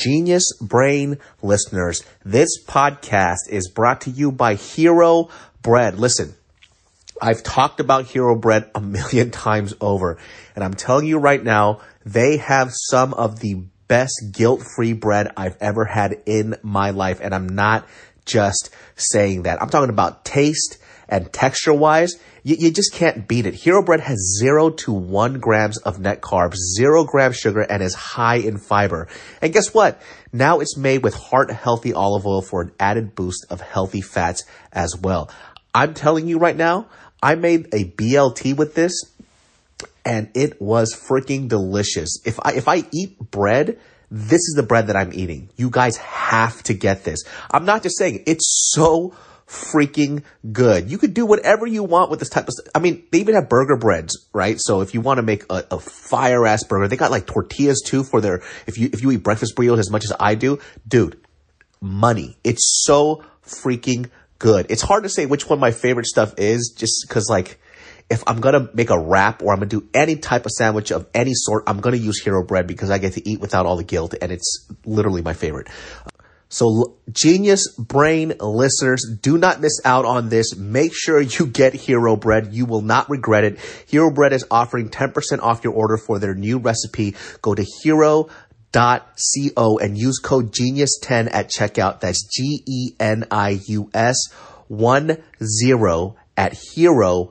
Genius Brain listeners, this podcast is brought to you by Hero Bread. Listen, I've talked about Hero Bread a million times over, and I'm telling you right now, they have some of the best guilt-free bread I've ever had in my life, and I'm not just saying that. I'm talking about taste and texture wise. You, you, just can't beat it. Hero Bread has zero to one grams of net carbs, zero grams sugar, and is high in fiber. And guess what? Now it's made with heart healthy olive oil for an added boost of healthy fats as well. I'm telling you right now, I made a BLT with this and it was freaking delicious. If I, if I eat bread, this is the bread that I'm eating. You guys have to get this. I'm not just saying it's so freaking good. You could do whatever you want with this type of stuff. I mean, they even have burger breads, right? So if you want to make a, a fire ass burger, they got like tortillas too for their, if you, if you eat breakfast burritos as much as I do, dude, money. It's so freaking good. It's hard to say which one my favorite stuff is just cause like, if I'm gonna make a wrap or I'm gonna do any type of sandwich of any sort, I'm gonna use hero bread because I get to eat without all the guilt and it's literally my favorite. So genius brain listeners, do not miss out on this. Make sure you get Hero Bread. You will not regret it. Hero Bread is offering 10% off your order for their new recipe. Go to hero.co and use code genius10 at checkout. That's G-E-N-I-U-S one zero at hero.co.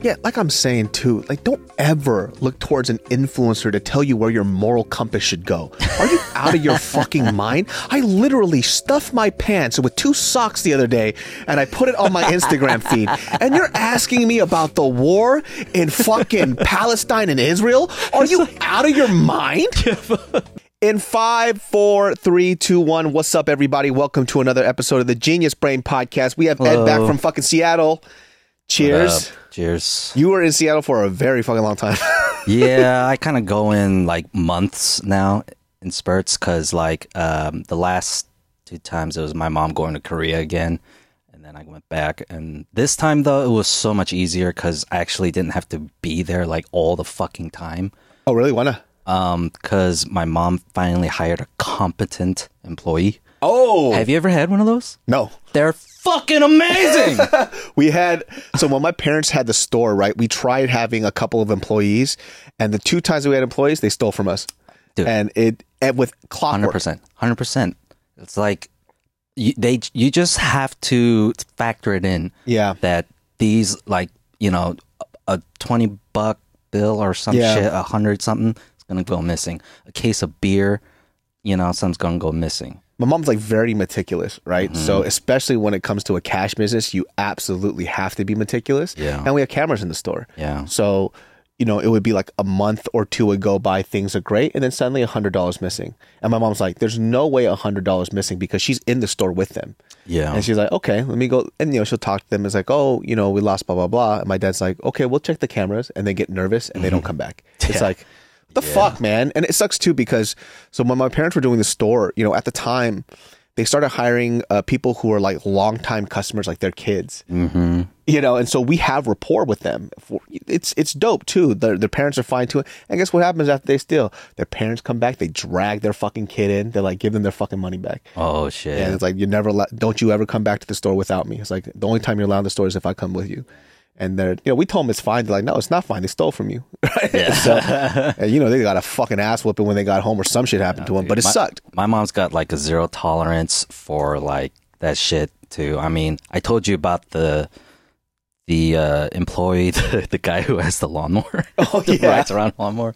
Yeah, like I'm saying too, like don't ever look towards an influencer to tell you where your moral compass should go. Are you out of your fucking mind? I literally stuffed my pants with two socks the other day and I put it on my Instagram feed. And you're asking me about the war in fucking Palestine and Israel? Are you out of your mind? In five, four, three, two, one. What's up, everybody? Welcome to another episode of the Genius Brain Podcast. We have Ed back from fucking Seattle. Cheers. Cheers. You were in Seattle for a very fucking long time. yeah, I kind of go in like months now in spurts because like um, the last two times it was my mom going to Korea again, and then I went back. And this time though, it was so much easier because I actually didn't have to be there like all the fucking time. oh, really? Why not? Um, because my mom finally hired a competent employee. Oh, Have you ever had one of those? no. They're fucking amazing. We had so when my parents had the store, right? We tried having a couple of employees, and the two times we had employees, they stole from us. Dude. And it and with clockwork, hundred percent, hundred percent. It's like you, they you just have to factor it in. Yeah. that these like you know a twenty buck bill or some Yeah. shit, a hundred something is gonna go missing. A case of beer, you know, something's gonna go missing. My mom's like very meticulous, right? Mm-hmm. So especially when it comes to a cash business, you absolutely have to be meticulous. Yeah. And we have cameras in the store. Yeah. So, you know, it would be like a month or two would go by, things are great, and then suddenly a hundred dollars missing. And my mom's like, "There's no way a hundred dollars missing because she's in the store with them." Yeah, And she's like, okay, let me go. And, you know, she'll talk to them. It's like, oh, you know, we lost blah, blah, blah. And my dad's like, okay, we'll check the cameras. And they get nervous and they don't come back. It's Yeah. like, the fuck, man? And it sucks too because, so when my parents were doing the store, you know, at the time, they started hiring uh, people who are like longtime customers, like their kids. Mm-hmm. You know, and so we have rapport with them. It's it's dope too. Their, their parents are fine too. And guess what happens after they steal? Their parents come back. They drag their fucking kid in. They like give them their fucking money back. oh shit. And it's like you never let, don't you ever come back to the store without me. It's like the only time you're allowed in the store is if I come with you. And they're you know we told them it's fine. They're like no, it's not fine. They stole from you. Right? so, and, you know, they got a fucking ass whooping when they got home or some shit happened to them, but it my, sucked. My mom's got like a zero tolerance for like that shit too. I mean, I told you about the the uh, employee, the, the guy who has the lawnmower. Oh, yeah. rides around lawnmower.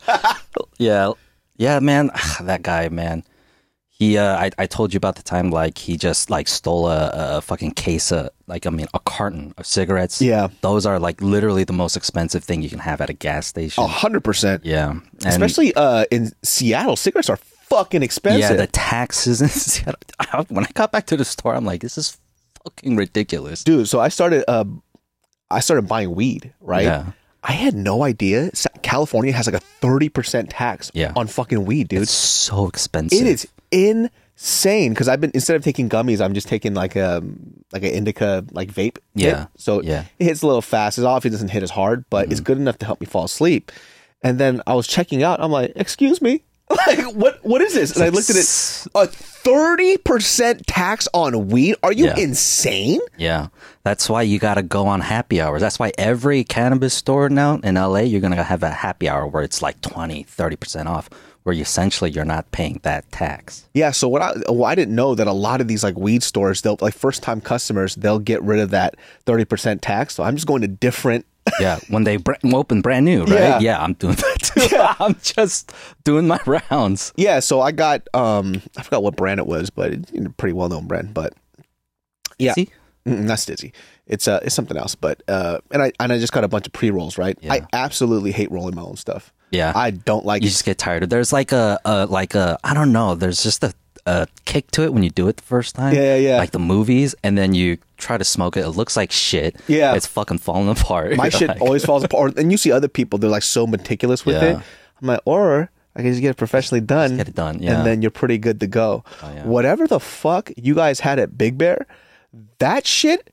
yeah, yeah, man, that guy, man. He, uh, I, I told you about the time like he just like stole a, a fucking case of like I mean a carton of cigarettes. Yeah. those are like literally the most expensive thing you can have at a gas station. A hundred percent. Yeah, And- Especially uh, in Seattle, cigarettes are fucking expensive. Yeah, the taxes in Seattle. When I got back to the store, I'm like, this is fucking ridiculous. dude. So I started, uh, I started buying weed. Right. Yeah. I had no idea California has like a thirty percent tax Yeah. on fucking weed, dude. It's so expensive. It is insane because I've been instead of taking gummies, I'm just taking like um, a like an indica like vape. hit. Yeah, So yeah. it hits a little fast. It obviously doesn't hit as hard, but it's mm-hmm. good enough to help me fall asleep. And then I was checking out. I'm like, excuse me. Like what? What is this? And I looked at it. A thirty percent tax on weed? Are you Yeah. insane? Yeah. That's why you got to go on happy hours. That's why every cannabis store now in LA, you're going to have a happy hour where it's like 20, 30% off, where you essentially you're not paying that tax. Yeah. So what I well, I didn't know that a lot of these like weed stores, they'll like first time customers, they'll get rid of that thirty percent tax. So I'm just going to different Yeah. when they br- open brand new, right? Yeah. I'm doing that too. Yeah. I'm just doing my rounds. Yeah, so I got um I forgot what brand it was, but it's a pretty well known brand. But yeah, See? Mm, not Stizzy. It's uh it's something else. But uh and I and I just got a bunch of pre rolls. Right, Yeah. I absolutely hate rolling my own stuff. Yeah. I don't like you it. just get tired. Of there's like a, a like a I don't know. There's just a, a kick to it when you do it the first time. Yeah, yeah, yeah. Like the movies, and then you try to smoke it. It looks like shit. Yeah. it's fucking falling apart. My You're shit like- always falls apart. And you see other people, they're like so meticulous with Yeah. it. I'm like, or I can just get it professionally done. get it done, yeah. Oh, And then you're pretty good to go. Oh, yeah. Whatever the fuck you guys had at Big Bear, that shit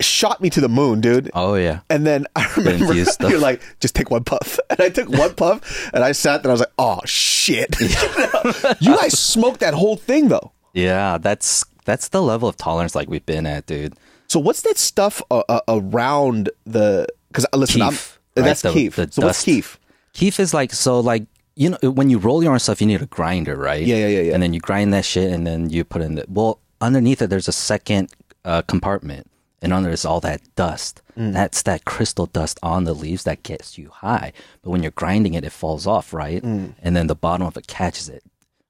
shot me to the moon, dude. Oh yeah. And then I remember stuff. you're like, just take one puff. And I took one puff and I sat there and I was like, oh shit. you guys smoked that whole thing though. Yeah, that's that's the level of tolerance like we've been at, dude. So what's that stuff uh, uh, around the? Because listen, I'm, right? that's The- Keef. the so what's dust. Keef? Keef is like so like you know when you roll your own stuff, you need a grinder, right? Yeah, yeah, yeah, yeah. And then you grind that shit, and then you put in the well underneath it. There's a second uh, compartment, and under is all that dust. Mm. That's that crystal dust on the leaves that gets you high. But when you're grinding it, it falls off, right? Mm. And then the bottom of it catches it.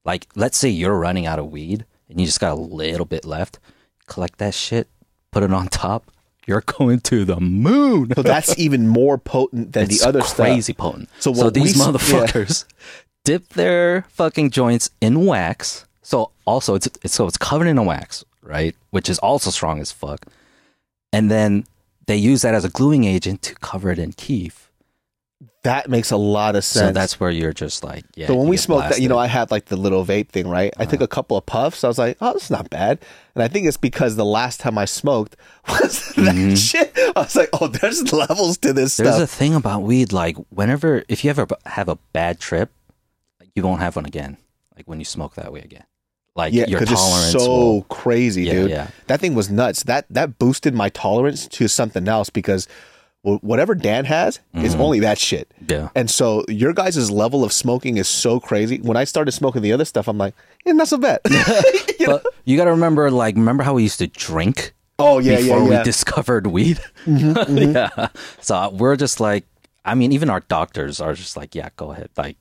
Like let's say you're running out of weed, and you just got a little bit left. Collect that shit, put it on top. You're going to the moon. So that's even more potent than It's the other crazy stuff. potent. So So, what we these yeah. motherfuckers dip their fucking joints in wax. So also it's, it's so it's covered in a wax, right? Which is also strong as fuck. And then they use that as a gluing agent to cover it in keef. That makes a lot of sense. So that's where you're just like, yeah. So when we smoked that, you know, I had like the little vape thing, right? I Uh-huh. took a couple of puffs. I was like, oh, is not bad. And I think it's because the last time I smoked was that shit. I was like, oh, there's levels to this Mm-hmm. There's a thing about weed, like whenever if you ever have a bad trip, you won't have one again. Like when you smoke that way again. Like yeah, your tolerance it's so will crazy, Yeah, dude. yeah. That thing was nuts. That that boosted my tolerance to something else because whatever Dan has is mm-hmm. only that shit. Mm-hmm. Yeah. And so your guys' level of smoking is so crazy. When I started smoking the other stuff, I'm like, yeah, not so bad. You know? you got to remember, like, remember how we used to drink oh yeah, before yeah, we discovered weed? Mm-hmm, mm-hmm. yeah. So uh, we're just like, I mean, even our doctors are just like, yeah, go ahead. Like,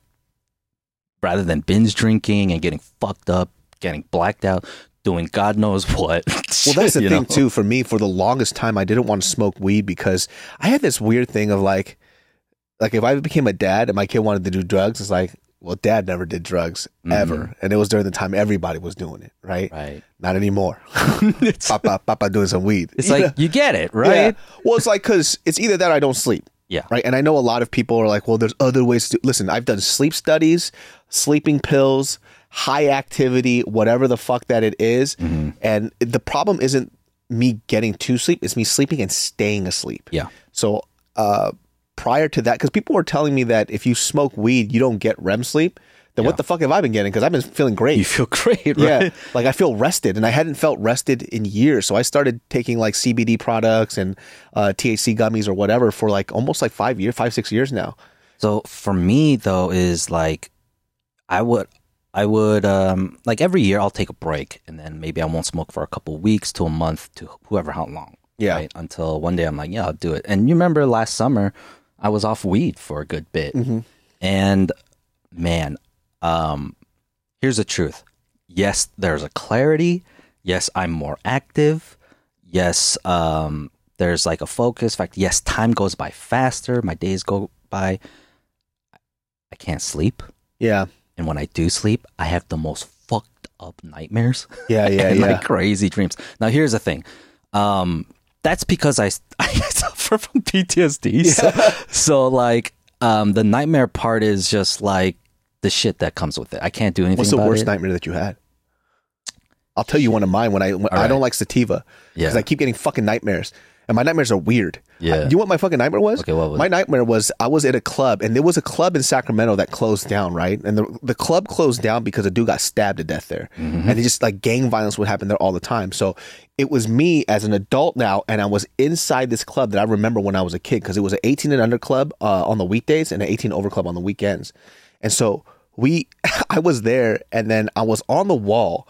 rather than binge drinking and getting fucked up, getting blacked out, doing God knows what. Well, that's the thing know? too. For me, for the longest time, I didn't want to smoke weed because I had this weird thing of like, like if I became a dad and my kid wanted to do drugs, it's like, well, dad never did drugs ever, and it was during the time everybody was doing it, right? Mm-hmm. Right. Not anymore. Papa, Papa doing some weed. It's You like, know? you get it, Yeah. right? Well, it's like because it's either that or I don't sleep. Yeah. Right. And I know a lot of people are like, well, there's other ways to listen. I've done sleep studies, sleeping pills, high activity, whatever the fuck that it is. Mm-hmm. And the problem isn't me getting to sleep, it's me sleeping and staying asleep. Yeah. So, uh, prior to that, because people were telling me that if you smoke weed, you don't get REM sleep. Then Yeah. what the fuck have I been getting? Because I've been feeling great. You feel great, right? Yeah, like I feel rested, and I hadn't felt rested in years. So I started taking like CBD products and uh, THC gummies or whatever for like almost like five years, five six years now. So for me though is like I would I would um like every year I'll take a break and then maybe I won't smoke for a couple weeks to a month to whoever how long. Yeah. Right? Until one day I'm like, yeah, I'll do it. And you remember last summer I was off weed for a good bit. And man, um here's the truth. Yes, there's a clarity. Yes, I'm more active. Yes, um there's like a focus. In fact, yes, time goes by faster. My days go by. I can't sleep. Yeah. And when I do sleep, I have the most fucked up nightmares. Yeah, yeah, and yeah. like crazy dreams. Now, here's the thing. Um, that's because I, I suffer from PTSD. So, so like, um, the nightmare part is just like the shit that comes with it. I can't do anything What's the worst it. nightmare that you had? I'll tell you one of mine when I when I right. don't like sativa because Yeah. I keep getting fucking nightmares, and my nightmares are weird. Yeah. I- you know what my fucking nightmare was? Okay, what was my it? nightmare was I was at a club, and there was a club in Sacramento that closed down, right? And the the club closed down because a dude got stabbed to death there, Mm-hmm. and it just like gang violence would happen there all the time. So it was me as an adult now, and I was inside this club that I remember when I was a kid because it was an 18 and under club uh, on the weekdays and an 18 over club on the weekends, and so we I was there, and then I was on the wall,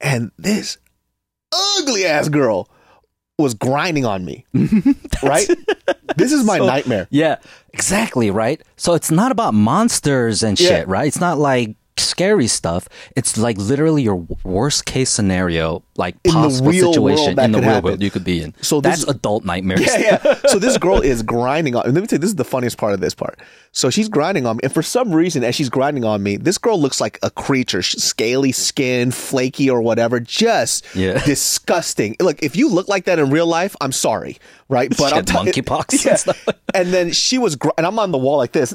and this ugly ass girl was grinding on me. right? This is my So- nightmare. Yeah, exactly, right? So it's not about monsters and Yeah. shit, right? It's not like scary stuff. It's like literally your worst case scenario, like In possible situation in the real happen. world you could be in. So this that's adult nightmares. Yeah, yeah. So this girl is grinding on. Me. Let me tell you, this is the funniest part of this part. So she's grinding on me, and for some reason, as she's grinding on me, this girl looks like a creature, She's scaly skin, flaky or whatever, just Yeah. disgusting. Look, if you look like that in real life, I'm sorry, right? But She I'm tell- monkeypox and Yeah. stuff. And then she was, gr- and I'm on the wall like this.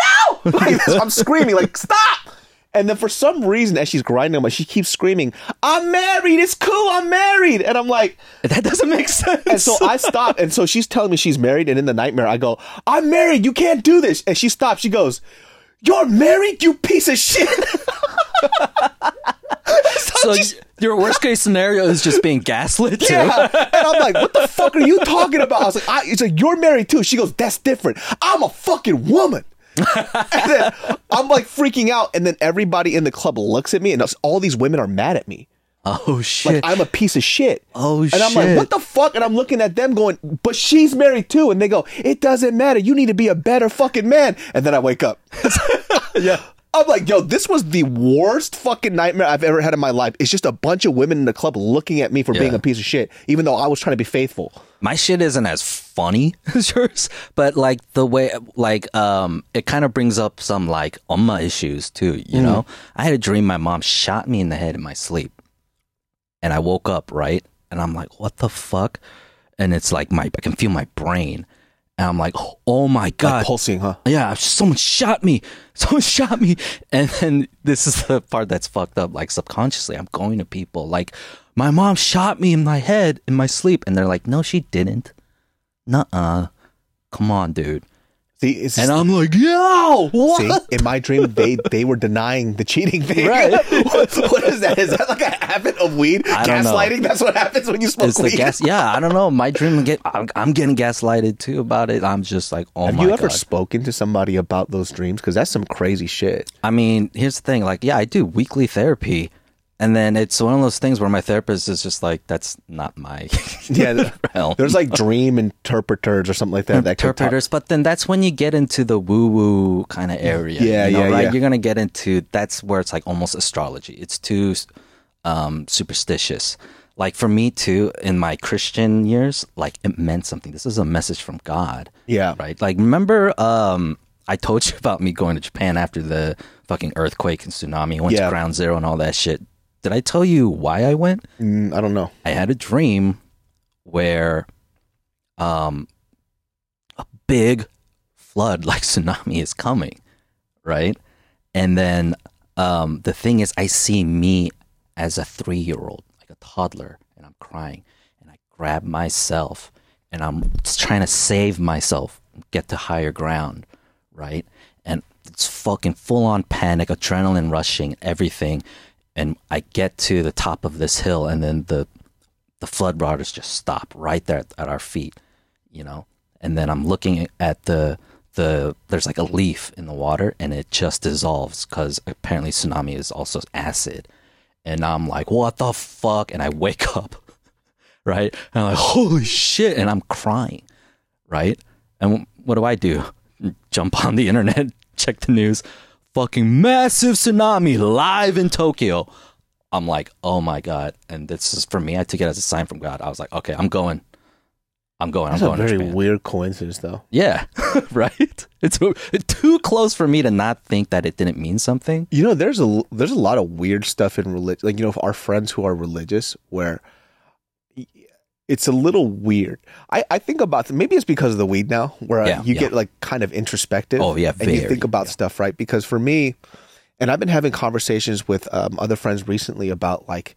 No, like this. I'm screaming like stop. And then for some reason, as she's grinding on me, she keeps screaming, "I'm married. It's cool. I'm married." And I'm like, That doesn't make sense. and so I stop, and so she's telling me she's married, and in the nightmare, I go, "I'm married. You can't do this." And she stops. She goes, "You're married, you piece of shit." so your worst case scenario is just being gaslit too. Yeah. And I'm like, "What the fuck are you talking about?" I was like, I, "It's like you're married too." She goes, "That's different. I'm a fucking woman." I'm like freaking out, and then everybody in the club looks at me, and all these women are mad at me. Oh shit. Like I'm a piece of shit. Oh, shit. And I'm like, what the fuck? And I'm looking at them going, but she's married too. And they go, it doesn't matter. You need to be a better fucking man. And then I wake up. yeah. I'm like, yo, this was the worst fucking nightmare I've ever had in my life. It's just a bunch of women in the club looking at me for being a piece of shit, even though I was trying to be faithful. my shit isn't as funny as yours, but like the way, like, um, it kind of brings up some like umma issues too. You know, I had a dream my mom shot me in the head in my sleep, and I woke up right, and I'm like, what the fuck? And it's like my, I can feel my brain, and I'm like, oh my god, Like pulsing, huh? yeah, someone shot me. Someone shot me. And then this is the part that's fucked up. Like subconsciously, I'm going to people like, my mom shot me in my head in my sleep. And they're like, no, she didn't. Nuh uh. Come on, dude. See, it's And I'm like, yo, what? See, in my dream, they they were denying the cheating thing. Right. what, what is that? Is that like a habit of weed? I. Gaslighting? That's what happens when you smoke It's the weed. gas. Yeah, I don't know. My dream get. I'm, I'm getting gaslighted too about it. I'm just like, oh Have my you ever god. spoken to somebody about those dreams? Because that's some crazy shit. I mean, here's the thing. Like, yeah, I do weekly therapy, and then it's one of those things where my therapist is just like, that's not my Yeah, realm. there's like dream interpreters or something like that. that interpreters, but then that's when you get into the woo woo kind of area. Yeah, you know, yeah, right. yeah. You're gonna get into that's where it's like almost astrology. It's too um, superstitious. Like for me too, in my Christian years, like it meant something. This is a message from God. Yeah. Right. Like remember, um, I told you about me going to Japan after the fucking earthquake and tsunami. Went Yeah. to Ground Zero and all that shit. Did I tell you why I went? Mm, I don't know. I had a dream where um a big flood like tsunami is coming, right? And then um the thing is I see me as a 3-year-old, like a toddler, and I'm crying and I grab myself and I'm trying to save myself, get to higher ground, right? And it's fucking full on panic, adrenaline rushing, everything. And I get to the top of this hill and then the the flood waters just stop right there at, at our feet, you know. And then I'm looking at the the there's like a leaf in the water and it just dissolves because apparently tsunami is also acid. And I'm like, what the fuck? And I wake up, right? And I'm like, holy shit! And I'm crying, right? And what do I do? Jump on the internet, check the news. Fucking massive tsunami live in Tokyo. I'm like, oh my god! And this is for me. I took it as a sign from God. I was like, okay, I'm going. I'm going. That's I'm a going. to very weird coincidence, though. Yeah, right. It's too close for me to not think that it didn't mean something. You know, there's a there's a lot of weird stuff in religion. Like you know, our friends who are religious, where it's a little weird. I, I think about maybe it's because of the weed now, where Yeah, you yeah. get like kind of introspective. Oh, yeah, and you think about stuff, right? Because for me, and I've been having conversations with um, other friends recently about like,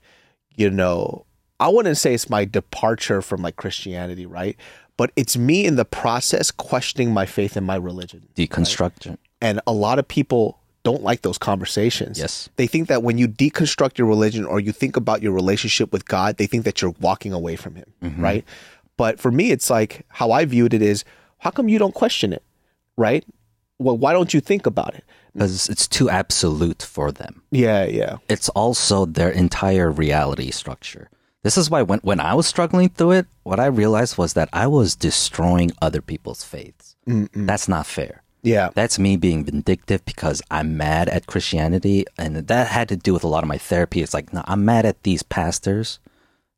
you know, I wouldn't say it's my departure from like Christianity, right? But it's me in the process questioning my faith and my religion. Deconstruction. And a lot of people don't like those conversations. Yes. They think that when you deconstruct your religion or you think about your relationship with God, they think that you're walking away from Him, Mm-hmm. right? But for me, it's like how I viewed it is how come you don't question it, right? Well, why don't you think about it? Because it's too absolute for them. Yeah, yeah. It's also their entire reality structure. This is why when, when I was struggling through it, what I realized was that I was destroying other people's faiths. That's not fair. Yeah. That's me being vindictive because I'm mad at Christianity. And that had to do with a lot of my therapy. It's like, no, I'm mad at these pastors.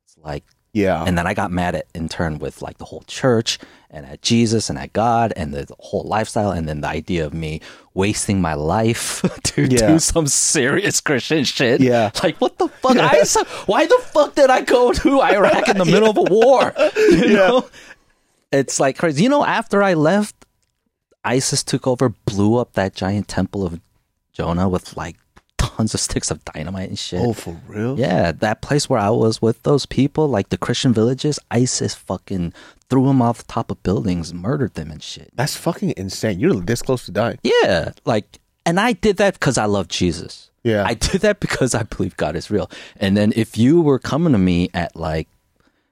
It's like, Yeah. and then I got mad at in turn with like the whole church and at Jesus and at God and the whole lifestyle and then the idea of me wasting my life to Yeah. do some serious Christian shit. Yeah. Like what the fuck? I, why the fuck did I go to Iraq in the middle of a war? You know? It's like crazy. You know, after I left, ISIS took over, blew up that giant temple of Jonah with like tons of sticks of dynamite and shit. oh, for real? Yeah, that place where I was with those people, like the Christian villages, ISIS fucking threw them off the top of buildings, murdered them and shit. That's fucking insane. You're this close to dying. Yeah, like, and I did that because I love Jesus. Yeah. I did that because I believe God is real. And then if you were coming to me at like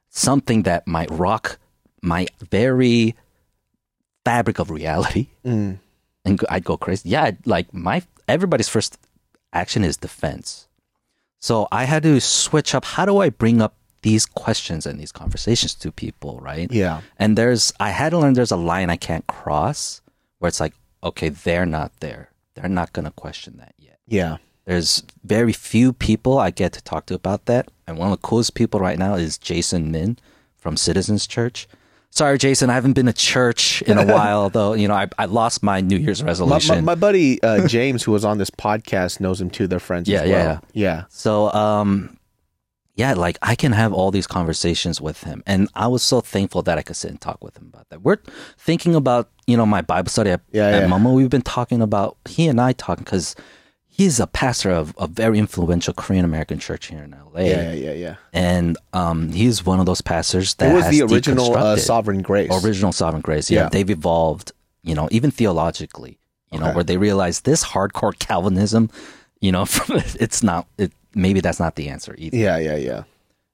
something that might rock my very fabric of reality, Mm. and I'd go crazy. Yeah, like my everybody's first action is defense. So I had to switch up. How do I bring up these questions and these conversations to people, right? Yeah. And there's I had to learn there's a line I can't cross where it's like, okay, they're not there. They're not gonna question that yet. Yeah. There's very few people I get to talk to about that. And one of the coolest people right now is Jason Min from Citizens Church. Sorry, Jason, I haven't been to church in a while, though. You know, I, I lost my New Year's resolution. my, my buddy uh, James, who was on this podcast, knows him too. They're friends. Yeah, as yeah, well. yeah. So, um, yeah, like I can have all these conversations with him, and I was so thankful that I could sit and talk with him about that. We're thinking about, you know, my Bible study at, Yeah, at yeah. Momo. We've been talking about he and I talking because he's a pastor of a very influential Korean American church here in LA, Yeah, yeah, yeah, and um, he's one of those pastors that It was has the original uh, Sovereign Grace. original sovereign grace. Yeah, Yeah. they've evolved, you know, even theologically, you know, where they realize this hardcore Calvinism, you know, from, it's not, it, maybe that's not the answer either. Yeah, yeah, yeah.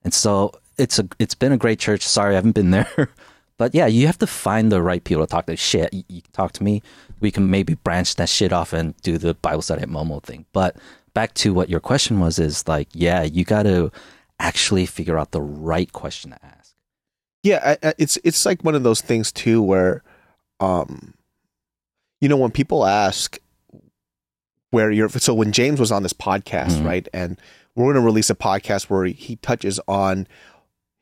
And so it's a, it's been a great church. Sorry, I haven't been there, but yeah, you have to find the right people to talk to. Shit, you, talk to me. We can maybe branch that shit off and do the Bible study at Momo thing. But back to what your question was, is like, yeah, you got to actually figure out the right question to ask. Yeah, I, I, it's it's like one of those things too, where, um, you know, when people ask where you're, so when James was on this podcast, Mhm. right, and we're going to release a podcast where he touches on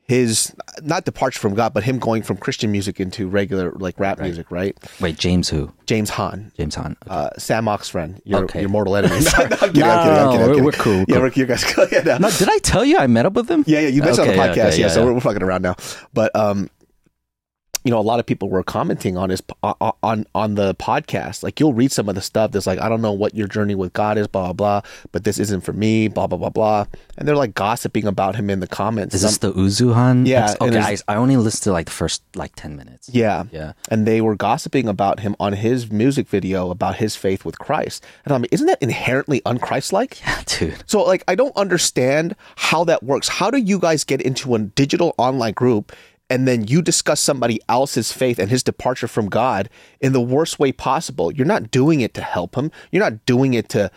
his not departure from God, but him going from Christian music into regular like rap Right. music, right? Wait, James who? James Hahn, James Hahn. Okay. uh, Sam Ock's friend, your Okay. your mortal enemy. no, kidding, No, kidding, kidding, no, I'm we're- kidding. we're cool, Yeah, cool. we're, you guys. Yeah, no. No, did I tell you I met up with him? Yeah, yeah, you mentioned Okay, on the podcast, okay, yeah. yeah, so yeah. We're, we're fucking around now, but um, you know, a lot of people were commenting on his on on on the podcast. Like, you'll read some of the stuff that's like, I don't know what your journey with God is, blah blah, blah but this isn't for me, blah blah blah blah, and they're like gossiping about him in the comments. Is this the Uzuhan? Yeah, episode? Okay, I, I only listened to like the first like ten minutes. yeah, Yeah. and they were gossiping about him on his music video about his faith with Christ, and I'm like, isn't that inherently unchristlike? Yeah, dude. So like I don't understand how that works. How do you guys get into a digital online group and then you discuss somebody else's faith and his departure from God in the worst way possible. You're not doing it to help him. You're not doing it to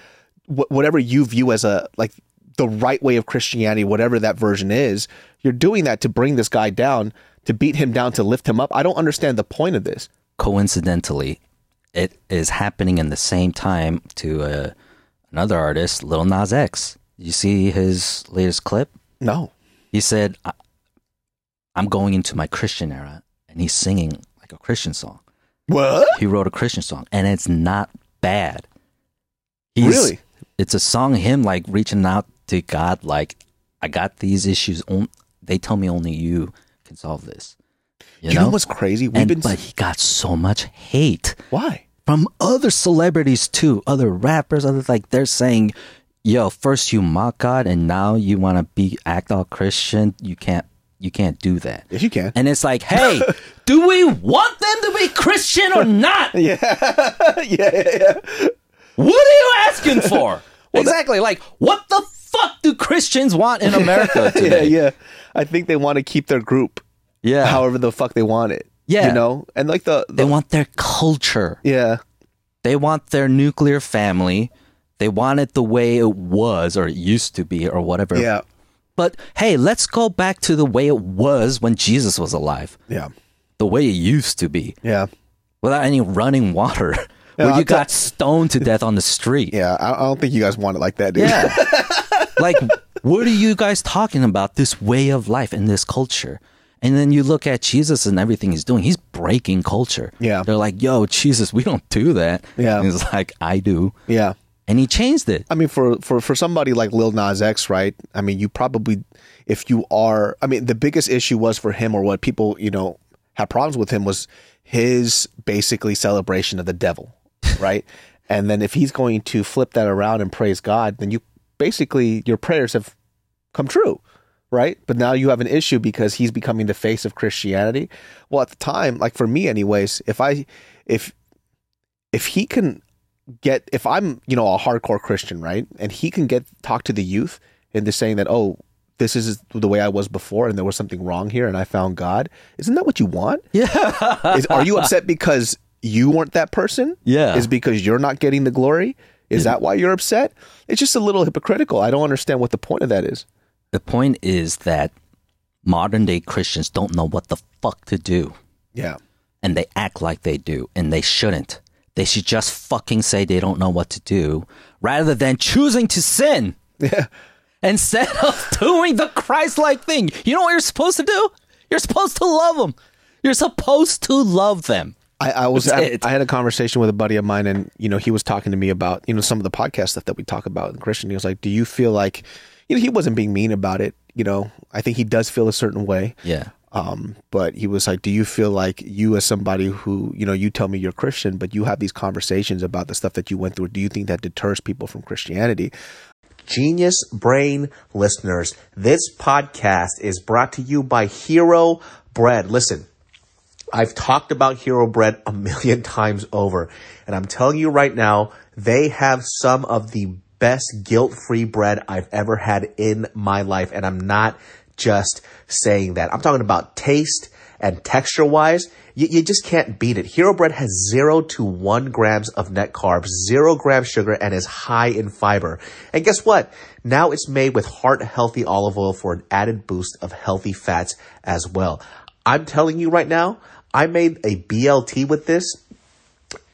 wh- whatever you view as a like the right way of Christianity, whatever that version is. You're doing that to bring this guy down, to beat him down, to lift him up. I don't understand the point of this. Coincidentally, it is happening in the same time to uh, another artist, Lil Nas X. You see his latest clip? No. He said, "I- "I'm going into my Christian era," and he's singing like a Christian song. What? He wrote a Christian song, and it's not bad. He's, Really? It's a song him like reaching out to God, like I got these issues. On, they tell me only you can solve this. You, You, know? what's crazy? We've and, been but he got so much hate why? from other celebrities too, other rappers, other like they're saying, "Yo, first you mock God, and now you want to be act all Christian. You can't, you can't do that." Yes, you can. And it's like, hey, do we want them to be Christian or not? yeah, yeah, yeah. What are you asking for? exactly. Like, what the fuck do Christians want in America today? yeah. Yeah. I think they want to keep their group, Yeah. however the fuck they want it. Yeah. you know, and like the, they want their culture. yeah, They want their nuclear family. They want it the way it was or it used to be or whatever. yeah, But hey, let's go back to the way it was when Jesus was alive. yeah, The way it used to be yeah, without any running water. Yeah, where I'll you got stoned to death on the street. yeah. I, I don't think you guys want it like that, dude. Yeah. like, what are you guys talking about? This way of life and this culture. And then you look at Jesus and everything he's doing. He's breaking culture. Yeah. They're like, yo, Jesus, we don't do that. Yeah. And he's like, I do. yeah. And he changed it. I mean, for, for, for somebody like Lil Nas X, right? I mean, you probably, if you are, I mean, the biggest issue was for him, or what people, you know, had problems with him was his basically celebration of the devil, right? and then if he's going to flip that around and praise God, then you basically, your prayers have come true, right? But now you have an issue because he's becoming the face of Christianity. Well, at the time, like for me, anyways, if I, if, if he can get if I'm, you know, a hardcore Christian, right? And he can get talk to the youth into saying that, oh, this is the way I was before and there was something wrong here and I found God. Isn't that what you want? Yeah. Is, are you upset because you weren't that person? Yeah. Is because you're not getting the glory? Is that why you're upset? It's just a little hypocritical. I don't understand what the point of that is. the point is that modern day Christians don't know what the fuck to do. Yeah. and they act like they do, and they shouldn't. They should just fucking say they don't know what to do rather than choosing to sin Yeah. instead of doing the Christ like thing. You know what you're supposed to do? You're supposed to love them. You're supposed to love them. I, I was I, I, had a conversation with a buddy of mine, and you know he was talking to me about you know some of the podcast stuff that we talk about in Christian. He was like, "Do you feel like you know he wasn't being mean about it? You know, I think he does feel a certain way. Yeah. Um, but he was like, "Do you feel like you, as somebody who you know, you tell me you're Christian, but you have these conversations about the stuff that you went through? Do you think that deters people from Christianity?" Genius Brain listeners, this podcast is brought to you by Hero Bread. Listen, I've talked about Hero Bread a million times over, and I'm telling you right now, they have some of the best guilt-free bread I've ever had in my life, and I'm not just saying that. I'm talking about taste and texture-wise. You, you just can't beat it. Hero Bread has zero to one grams of net carbs, zero grams sugar, and is high in fiber. And guess what? Now it's made with heart healthy olive oil for an added boost of healthy fats as well. I'm telling you right now, I made a BLT with this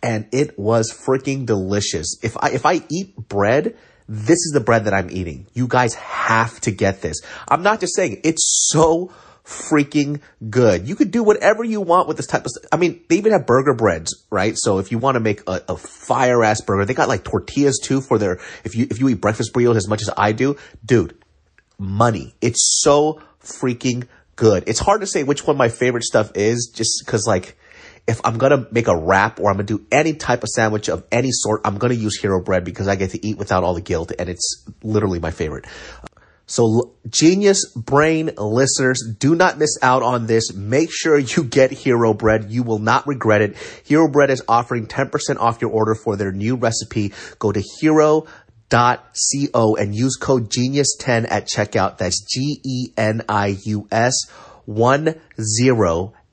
and it was freaking delicious. If I if I eat bread, this is the bread that I'm eating. You guys have to get this. I'm not just saying it's so freaking good. You could do whatever you want with this type of stuff. I mean, they even have burger breads, right? So if you want to make a, a fire ass burger, they got like tortillas too for their if you if you eat breakfast burritos as much as I do, dude, money. It's so freaking good. It's hard to say which one my favorite stuff is just because like if I'm gonna make a wrap or I'm gonna do any type of sandwich of any sort, I'm gonna use hero bread because I get to eat without all the guilt and it's literally my favorite. So genius brain listeners, do not miss out on this. Make sure you get Hero Bread. You will not regret it. Hero Bread is offering 10% off your order for their new recipe. Go to hero.co and use code genius10 at checkout. That's G E N I U S 10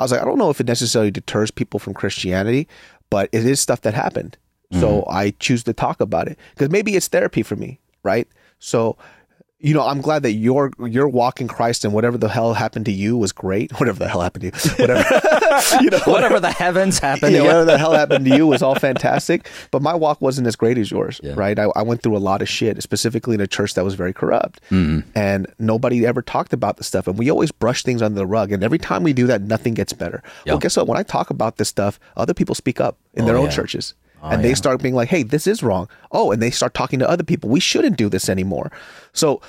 I was like, I don't know if it necessarily deters people from Christianity, but it is stuff that happened. So mm-hmm. I choose to talk about it because maybe it's therapy for me, right? So, you know, I'm glad that your your walk in Christ and whatever the hell happened to you was great. Whatever the hell happened to you, whatever, you know, Whatever the heavens happened, yeah, whatever the hell happened to you was all fantastic. But my walk wasn't as great as yours, Yeah. right? I, I went through a lot of shit, specifically in a church that was very corrupt. Mm-hmm. And nobody ever talked about the stuff. And we always brush things under the rug. And every time we do that, nothing gets better. Yeah. Well, guess what? When I talk about this stuff, other people speak up in Oh, their own yeah. churches. Oh, and they start being like, hey, this is wrong. Oh, and they start talking to other people. We shouldn't do this anymore. So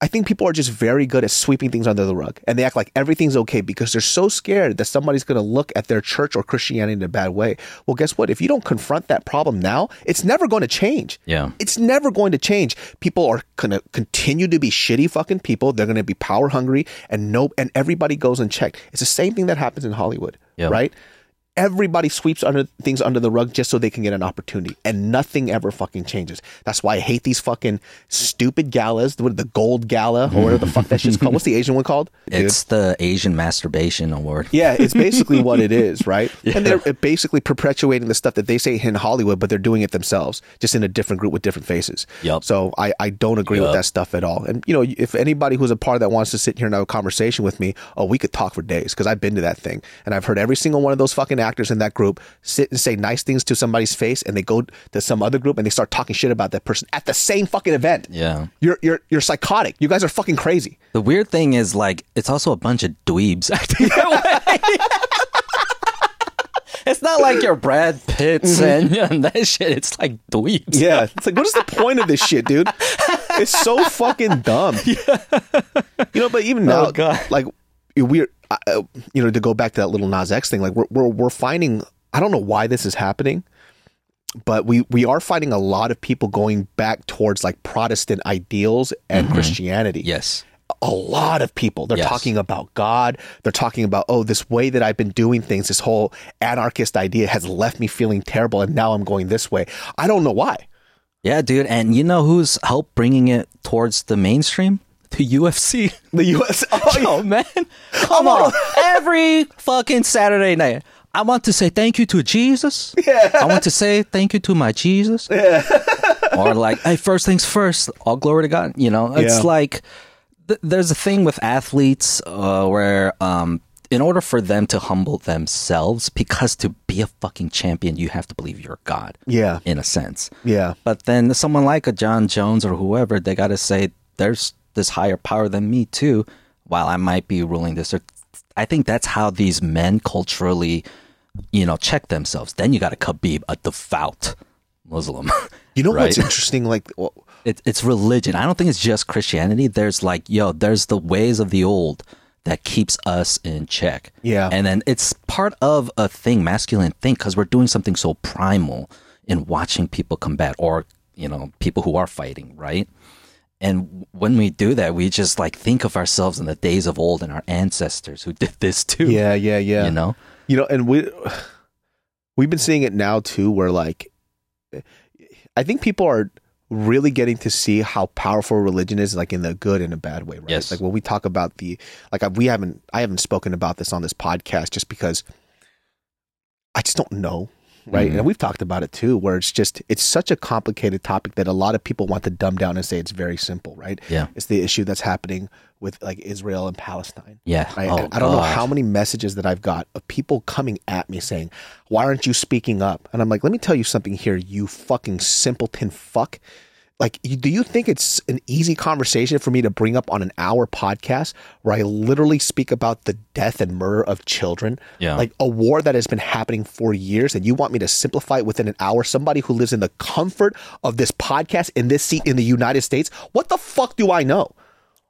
I think people are just very good at sweeping things under the rug and they act like everything's okay because they're so scared that somebody's going to look at their church or Christianity in a bad way. Well, guess what? If you don't confront that problem now, it's never going to change. Yeah. It's never going to change. People are going to continue to be shitty fucking people. They're going to be power hungry and no, and everybody goes unchecked. It's the same thing that happens in Hollywood, Yeah. right? Everybody sweeps under things under the rug just so they can get an opportunity, and nothing ever fucking changes. That's why I hate these fucking stupid galas, the, the gold gala or whatever the fuck that shit's called. What's the Asian one called? Dude? It's the Asian masturbation award. Yeah, it's basically what it is, right? And they're uh, basically perpetuating the stuff that they say in Hollywood, but they're doing it themselves, just in a different group with different faces. Yup. So I, I don't agree with that stuff at all. And you know, if anybody who's a part of that wants to sit here and have a conversation with me, oh, we could talk for days because I've been to that thing and I've heard every single one of those fucking actors in that group sit and say nice things to somebody's face, and they go to some other group and they start talking shit about that person at the same fucking event. Yeah. You're you're you're psychotic. You guys are fucking crazy. The weird thing is, like, it's also a bunch of dweebs acting that way. it's not like your Brad Pitts and, and that shit. It's like dweebs. Yeah, it's like, what is the point of this shit, dude? It's so fucking dumb. You know, but even oh, now, Oh, God. like we're, uh, you know, to go back to that Lil Nas X thing, like we're we're, we're finding. I don't know why this is happening, but we we are finding a lot of people going back towards like Protestant ideals and Christianity. Yes. a lot of people. They're Yes. talking about God. They're talking about, oh, this way that I've been doing things, this whole anarchist idea has left me feeling terrible, and now I'm going this way. I don't know why. Yeah, dude. And you know who's helped bringing it towards the mainstream? The UFC. The U.S. Oh. Oh man, come on! Every fucking Saturday night, I want to say thank you to Jesus. Yeah. I want to say thank you to my Jesus. Yeah. or like, hey, first things first. All glory to God. You know, it's Yeah. like th- there's a thing with athletes uh, where, um, in order for them to humble themselves, because to be a fucking champion, you have to believe you're God. Yeah. In a sense. Yeah. But then someone like a Jon Jones or whoever, they got to say there's this higher power than me too, while I might be ruling this. Or I think that's how these men culturally, you know, check themselves. Then you got a Khabib, a devout Muslim. You know what's interesting? Like, well, it, it's religion. I don't think it's just Christianity. There's like, yo, there's the ways of the old that keeps us in check. Yeah. And then it's part of a thing, masculine thing, because we're doing something so primal in watching people combat or, you know, people who are fighting, right? And when we do that, we just like think of ourselves in the days of old and our ancestors who did this too. Yeah, yeah, yeah. You know? You know, and we we've been seeing it now too, where like I think people are really getting to see how powerful religion is, like in the good and a bad way, right? Yes. Like when we talk about the like we haven't I haven't spoken about this on this podcast just because I just don't know. Right. Mhm. And we've talked about it too, where it's just it's such a complicated topic that a lot of people want to dumb down and say it's very simple, right? Yeah. It's the issue that's happening with like Israel and Palestine. Yeah. Right? Oh, I don't know how many messages that I've got of people coming at me saying, Why aren't you speaking up? And I'm like, Let me tell you something here, you fucking simpleton fuck. Like, you, do you think it's an easy conversation for me to bring up on an hour podcast where I literally speak about the death and murder of children? Yeah. Like a war that has been happening for years, and you want me to simplify it within an hour? Somebody who lives in the comfort of this podcast in this seat in the United States? What the fuck do I know?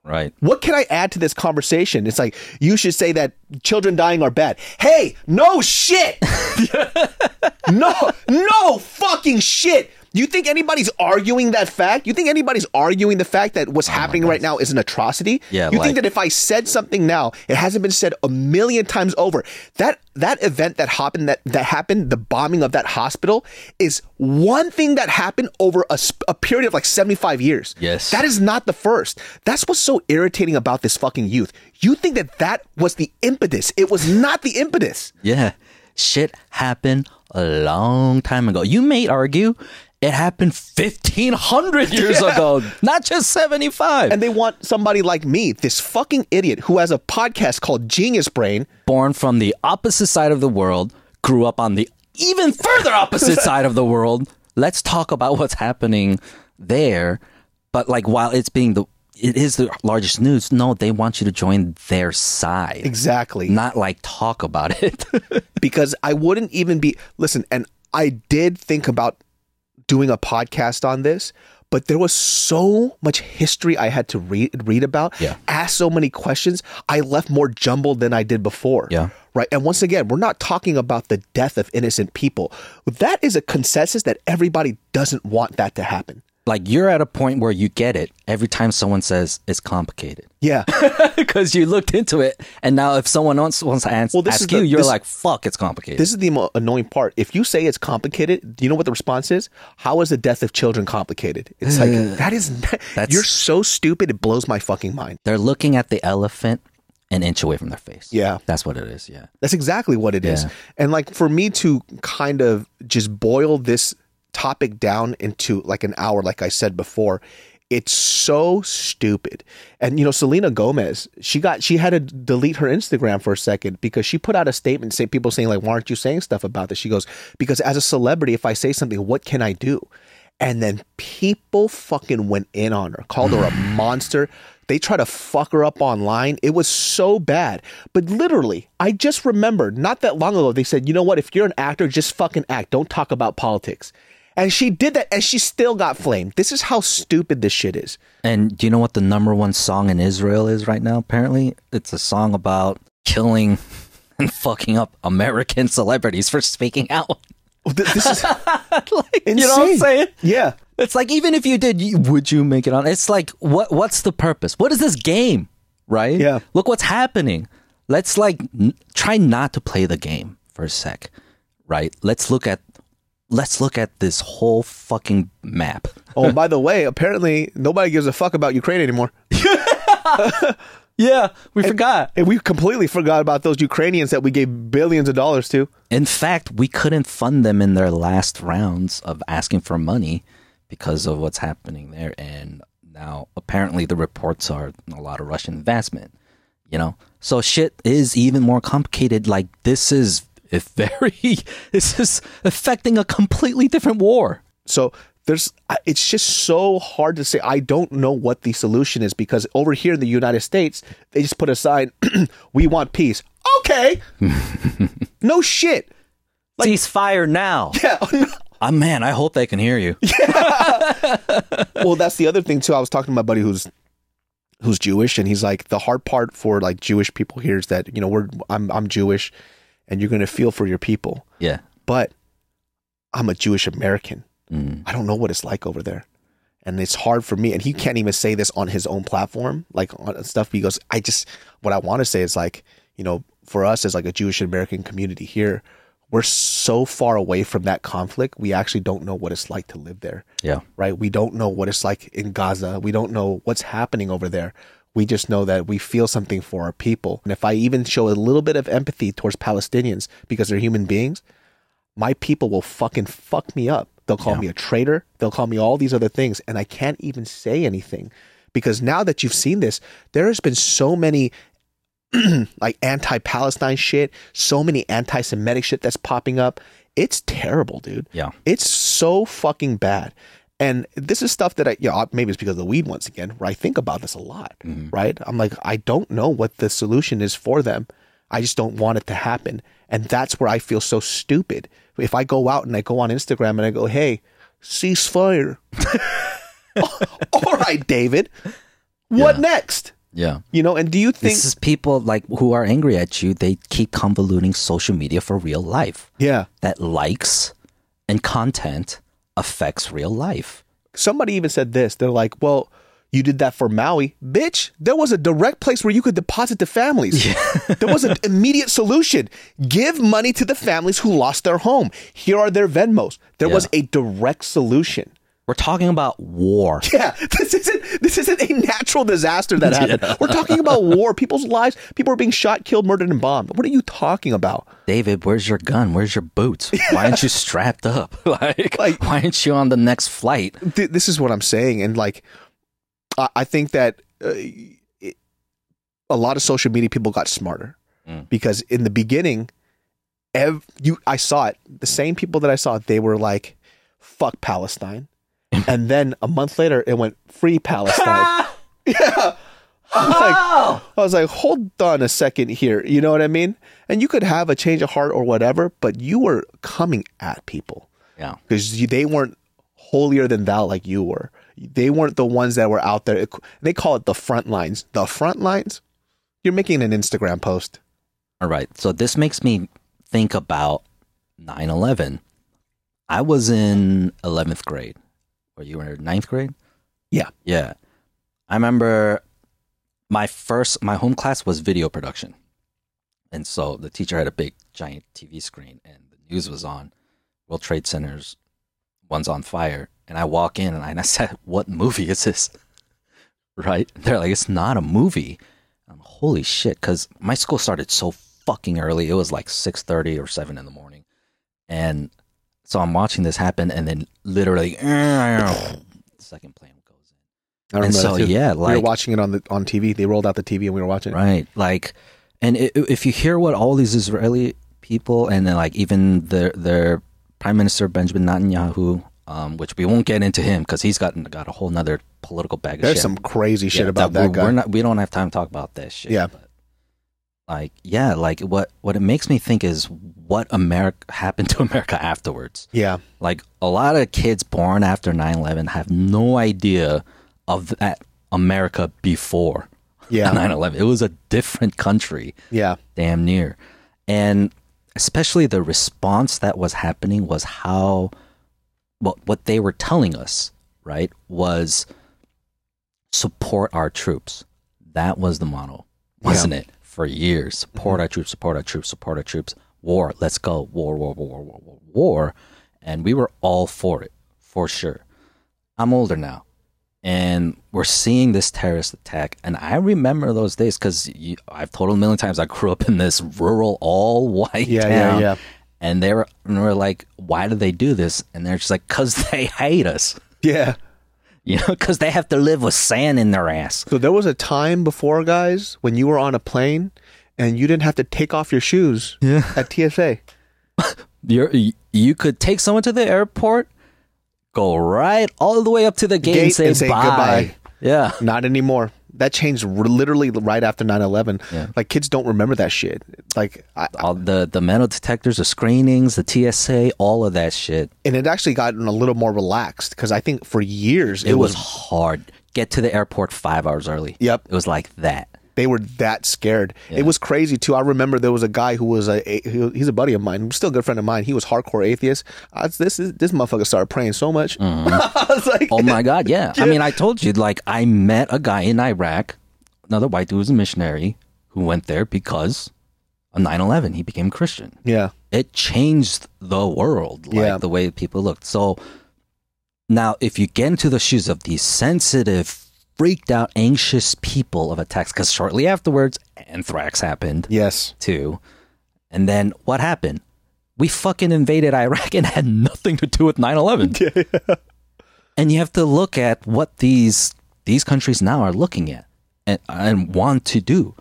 Right. What can I add to this conversation? It's like you should say that children dying are bad. Hey, no shit. no, no fucking shit. You think anybody's arguing that fact? You think anybody's arguing the fact that what's oh happening right now is an atrocity? Yeah, You like- think that if I said something now, it hasn't been said a million times over. That that event that happened that that happened, the bombing of that hospital, is one thing that happened over a, a period of like seventy five years. Yes. that is not the first. That's what's so irritating about this fucking youth. You think that that was the impetus? It was not the impetus. Yeah. Shit happened a long time ago. You may argue it happened 1500 years Yeah. ago, not just 75. And they want somebody like me, this fucking idiot who has a podcast called Genius Brain. Born from the opposite side of the world, grew up on the even further opposite side of the world. Let's talk about what's happening there. But like while it's being the it is the largest news, no, they want you to join their side. Exactly. Not like talk about it. because I wouldn't even be listen, and I did think about doing a podcast on this, but there was so much history I had to read read about, Yeah. ask so many questions. I left more jumbled than I did before. Yeah. Right. And once again, we're not talking about the death of innocent people. That is a consensus that everybody doesn't want that to happen. Like you're at a point where you get it every time someone says it's complicated. Yeah. because you looked into it, and now if someone else wants to ans- Well, this ask is you, the- you're this- like, "Fuck, it's complicated." This is the annoying part. If you say it's complicated, do you know what the response is? How is the death of children complicated? It's like that is That's- you're so stupid. It blows my fucking mind. They're looking at the elephant an inch away from their face. Yeah. that's what it is. Yeah, That's exactly what it is. Yeah. And like for me to kind of just boil this topic down into like an hour, like I said before, it's so stupid. And you know, Selena Gomez, she got she had to delete her Instagram for a second because she put out a statement saying people saying like, why aren't you saying stuff about this? She goes, because as a celebrity, if I say something, what can I do? And then people fucking went in on her, called her a monster. They try to fuck her up online. It was so bad. But literally, I just remembered not that long ago, they said, you know what? If you're an actor, just fucking act. Don't talk about politics. And she did that and she still got flamed. This is how stupid this shit is. and do you know what the number one song in Israel is right now? Apparently, it's a song about killing and fucking up American celebrities for speaking out. This is like, insane. you know what I'm saying? Yeah. It's like even if you did, you, would you make it on? It's like what what's the purpose? What is this game? Right? Yeah. Look what's happening. Let's like n- try not to play the game for a sec. Right? Let's look at let's look at this whole fucking map. Oh, by the way, apparently nobody gives a fuck about Ukraine anymore. Yeah, we forgot. And we completely forgot about those Ukrainians that we gave billions of dollars to. In fact, we couldn't fund them in their last rounds of asking for money because of what's happening there. And now apparently the reports are a lot of Russian investment, you know? So shit is even more complicated. Like this is a very, this is affecting a completely different war. So there's, it's just so hard to say. I don't know what the solution is because over here in the United States, they just put a sign, we want peace. Okay. no shit. Ceasefire now. Yeah. Oh, ah, man, I hope they can hear you. Yeah. well, that's the other thing too. I was talking to my buddy who's who's Jewish, and he's like, the hard part for like Jewish people here is that you know we're I'm I'm Jewish, and you're gonna feel for your people, Yeah. but I'm a Jewish American. Mm. I don't know what it's like over there. And it's hard for me. And he can't even say this on his own platform, like on stuff. He goes, I just, what I want to say is like, you know, for us as like a Jewish American community here, we're so far away from that conflict. We actually don't know what it's like to live there, Yeah. right? We don't know what it's like in Gaza. We don't know what's happening over there. We just know that we feel something for our people. And if I even show a little bit of empathy towards Palestinians because they're human beings, my people will fucking fuck me up. They'll call Yeah. me a traitor. They'll call me all these other things. And I can't even say anything because now that you've seen this, there has been so many like anti Palestine shit, so many anti Semitic shit that's popping up. It's terrible, dude. Yeah. It's so fucking bad. And this is stuff that I, you know, maybe it's because of the weed once again, where I think about this a lot, mm-hmm. right? I'm like, I don't know what the solution is for them. I just don't want it to happen. And that's where I feel so stupid. If I go out and I go on Instagram and I go, hey, ceasefire. All right, David. What Yeah. next? Yeah. You know, and do you think This is people like who are angry at you. They keep convoluting social media for real life. Yeah. That likes and content affects real life. somebody even said this. They're like, well, you did that for Maui. Bitch, there was a direct place where you could deposit the families. there was an immediate solution. Give money to the families who lost their home. Here are their Venmos. There was a direct solution. We're talking about war. Yeah, this isn't this isn't a natural disaster that happened. We're talking about war, people's lives. People are being shot, killed, murdered, and bombed. What are you talking about? David, where's your gun? Where's your boots? Why aren't you strapped up? like, Like- why aren't you on the next flight? th- this is what I'm saying, and like, I, I think that uh, it, a lot of social media people got smarter Mm. because in the beginning, ev- you I saw it. The same people that I saw, they were like, "Fuck Palestine," and then a month later, it went free Palestine. yeah. I was, like, oh! I was like, hold on a second here. You know what I mean? And you could have a change of heart or whatever, but you were coming at people Yeah. because they weren't holier than thou like you were. They weren't the ones that were out there. They call it the front lines. The front lines. You're making an Instagram post. All right. So this makes me think about 9 11. I was in 11th grade. Or you were in ninth grade? Yeah. Yeah. I remember my first, my home class was video production. And so the teacher had a big giant TV screen and the news was on. World Trade Center's one's on fire. And I walk in and I, and I said, What movie is this? Right? They're like, It's not a movie. I'm holy shit, because my school started so fucking early. It was like six thirty or seven in the morning, and so I'm watching this happen, and then literally, second plane goes in. I And remember so, that too. yeah, we were like- watching it on the on TV. They rolled out the TV and we were watching it. right? Like, and i if you hear what all these Israeli people and then like even their their prime minister Benjamin Netanyahu, um, which we won't get into him because he's got got a whole nother political bag of There's shit. some crazy shit Yeah, about we're- that guy. We're not. We don't have time to talk about this shit. Yeah. But like, yeah, like what what it makes me think is what America happened to America afterwards. yeah, Like a lot of kids born after 9/11 have no idea of that America before Yeah. 9/11. It was a different country yeah, damn near. And especially the response that was happening was how what what they were telling us, right, was support our troops. That was the motto, wasn't it? For years. Support mm-hmm. our troops, support our troops, support our troops. War, let's go. War, war, war, war, war, war. And we were all for it, for sure. I'm older now and we're seeing this terrorist attack. And I remember those days because I've told a million times I grew up in this rural, all white Yeah, yeah, town. yeah. And they were, and we're like, why do they do this? And they're just like, because they hate us, yeah. You know, because they have to live with sand in their ass. So there was a time before, guys, when you were on a plane and you didn't have to take off your shoes at TSA. You're, you you could take someone to the airport, go right all the way up to the gate, Gate and say, and say bye. goodbye. Yeah. Not anymore. That changed r- literally right after 9-11. Yeah. Like kids don't remember that shit. Like, I, All the, the metal detectors, the screenings, the TSA, all of that shit. and it actually gotten a little more relaxed because I think for years It, was, hard. get to the airport five hours early. Yep. It was like that. They were that scared. It was crazy too. I remember there was a guy who was a, a he- he's a buddy of mine, still a good friend of mine. He was hardcore atheist. I, this is this motherfucker started praying so much. Uh-huh. I was like, Oh my god, yeah. I mean, I told you, like, I met a guy in Iraq, another white dude who was a missionary who went there because of 9-11. He became Christian. yeah, It changed the world, like Yeah. the way people looked. So now, if you get into the shoes of these sensitive, freaked out, anxious people of attacks, because shortly afterwards, anthrax happened yes, too. And then what happened? We fucking invaded Iraq and had nothing to do with 9/11. And you have to look at what these these countries now are looking at and, and want to do.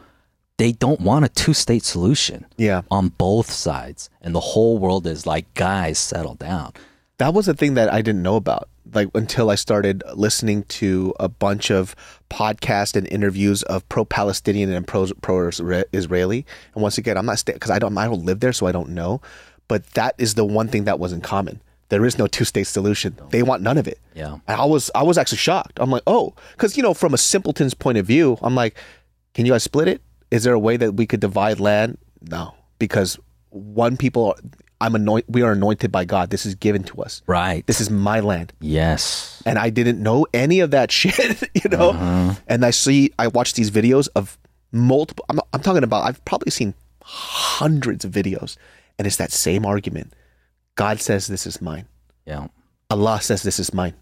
They don't want a two-state solution yeah. on both sides. And the whole world is like, guys, settle down. That was a thing that I didn't know about. Like until I started listening to a bunch of podcasts and interviews of pro-Palestinian and pro pro-Israeli. And once again, I'm not because I don't I don't live there, so I don't know. But that is the one thing that was in common. There is no two-state solution. They want none of it. Yeah. And I was I was actually shocked. I'm like, oh, because you know, from a simpleton's point of view, I'm like, can you guys split it? Is there a way that we could divide land? No, because one people, I'm anoint. We are anointed by God. This is given to us. Right. This is my land, yes. and I didn't know any of that shit. You know, uh-huh. and I see, I watch these videos of multiple. I'm, I'm talking about. I've probably seen hundreds of videos, and it's that same argument. God says this is mine. Yeah. Allah says this is mine.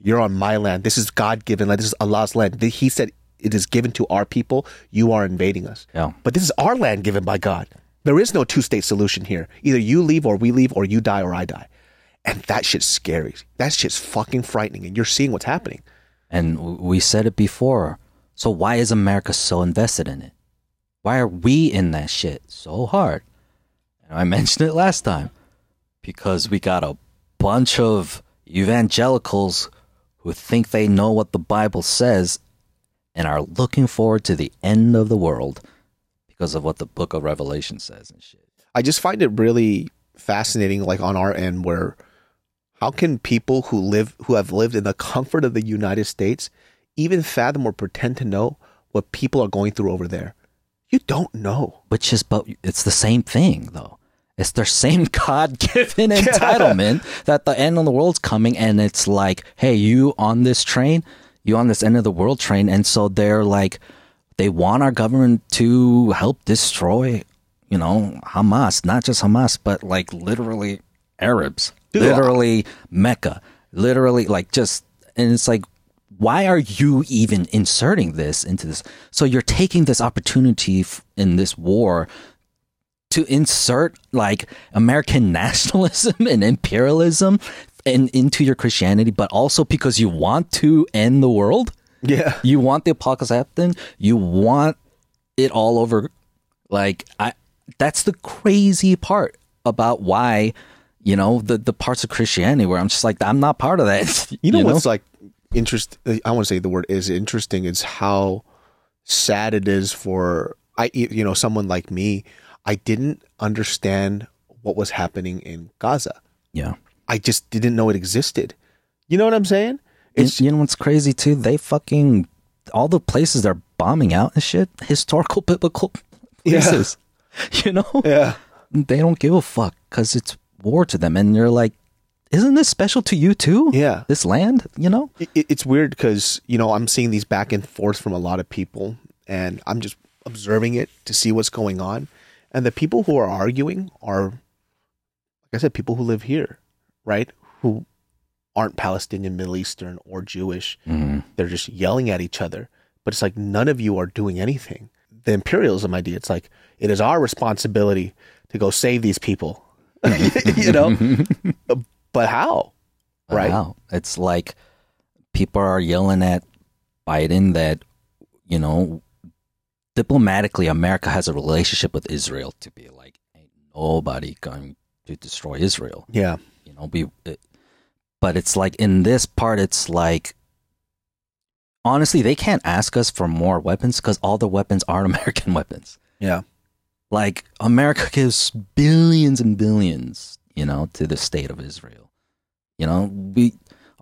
You're on my land. This is God given land. This is Allah's land. He said it is given to our people. You are invading us. Yeah. But this is our land given by God. There is no two state solution here. Either you leave or we leave or you die or I die. And that shit's scary. That shit's fucking frightening. And you're seeing what's happening. And we said it before. So why is America so invested in it? Why are we in that shit so hard? And I mentioned it last time because we got a bunch of evangelicals who think they know what the Bible says and are looking forward to the end of the world because of what the book of Revelation says and shit. I just find it really fascinating, like on our end, where how can people who live who have lived in the comfort of the United States even fathom or pretend to know what people are going through over there? You don't know. Which is, but it's the same thing though. It's their same God given entitlement that the end of the world's coming and it's like, hey, you on this train, you on this end of the world train. And so they're like, they want our government to help destroy, you know, Hamas, not just Hamas, but like literally Arabs, Dude, literally Mecca, literally like just, and it's like, why are you even inserting this into this? So you're taking this opportunity f- in this war to insert like American nationalism and imperialism and into your Christianity, but also because you want to end the world. Yeah. You want the apocalypse happen. You want it all over. Like I, that's the crazy part about why, you know, the the parts of Christianity where I'm just like I'm not part of that. You know what's like interest? I want to say the word is interesting. Is how sad it is for I, you know, someone like me. I didn't understand what was happening in Gaza. yeah. I just didn't know it existed. You know what I'm saying? It's, you know what's crazy too? They fucking all the places they're bombing out and shit, historical biblical Yeah. places. You know, yeah. they don't give a fuck because it's war to them, and you're like, isn't this special to you too? Yeah. this land. You know, it, it- it's weird because you know I'm seeing these back and forth from a lot of people, and I'm just observing it to see what's going on. And the people who are arguing are, like I said, people who live here, right? Who aren't Palestinian, Middle Eastern, or Jewish. Mm-hmm. They're just yelling at each other. But it's like none of you are doing anything. The imperialism idea. It's like it is our responsibility to go save these people. you know, but how? Right? Wow. It's like people are yelling at Biden that, you know, diplomatically, America has a relationship with Israel to be like, ain't nobody going to destroy Israel. Yeah. You know, be, it, but it's like in this part, it's like, honestly, they can't ask us for more weapons because all the weapons are American weapons. Yeah. Like America gives billions and billions, you know, to the state of Israel. You know, we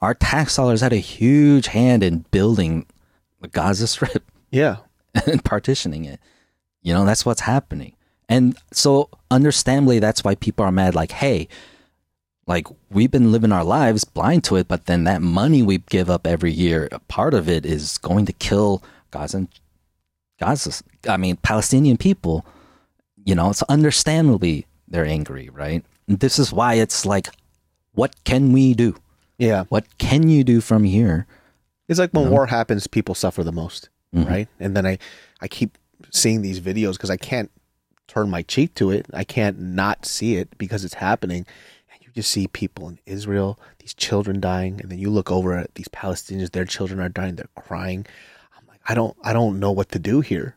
our tax dollars had a huge hand in building the Gaza Strip Yeah. and partitioning it. You know, that's what's happening. And so, understandably, that's why people are mad. Like, hey, like we've been living our lives blind to it, but then that money we give up every year, a part of it is going to kill Gaza, Gaza. I mean, Palestinian people. You know, it's understandably they're angry, right? And this is why it's like, what can we do? Yeah. What can you do from here? It's like when war happens, people suffer the most, Mhm. right? And then I, I keep seeing these videos because I can't turn my cheek to it. I can't not see it because it's happening. You see people in Israel, these children dying, and then you look over at these Palestinians, their children are dying, they're crying. I'm like, I don't, I don't know what to do here.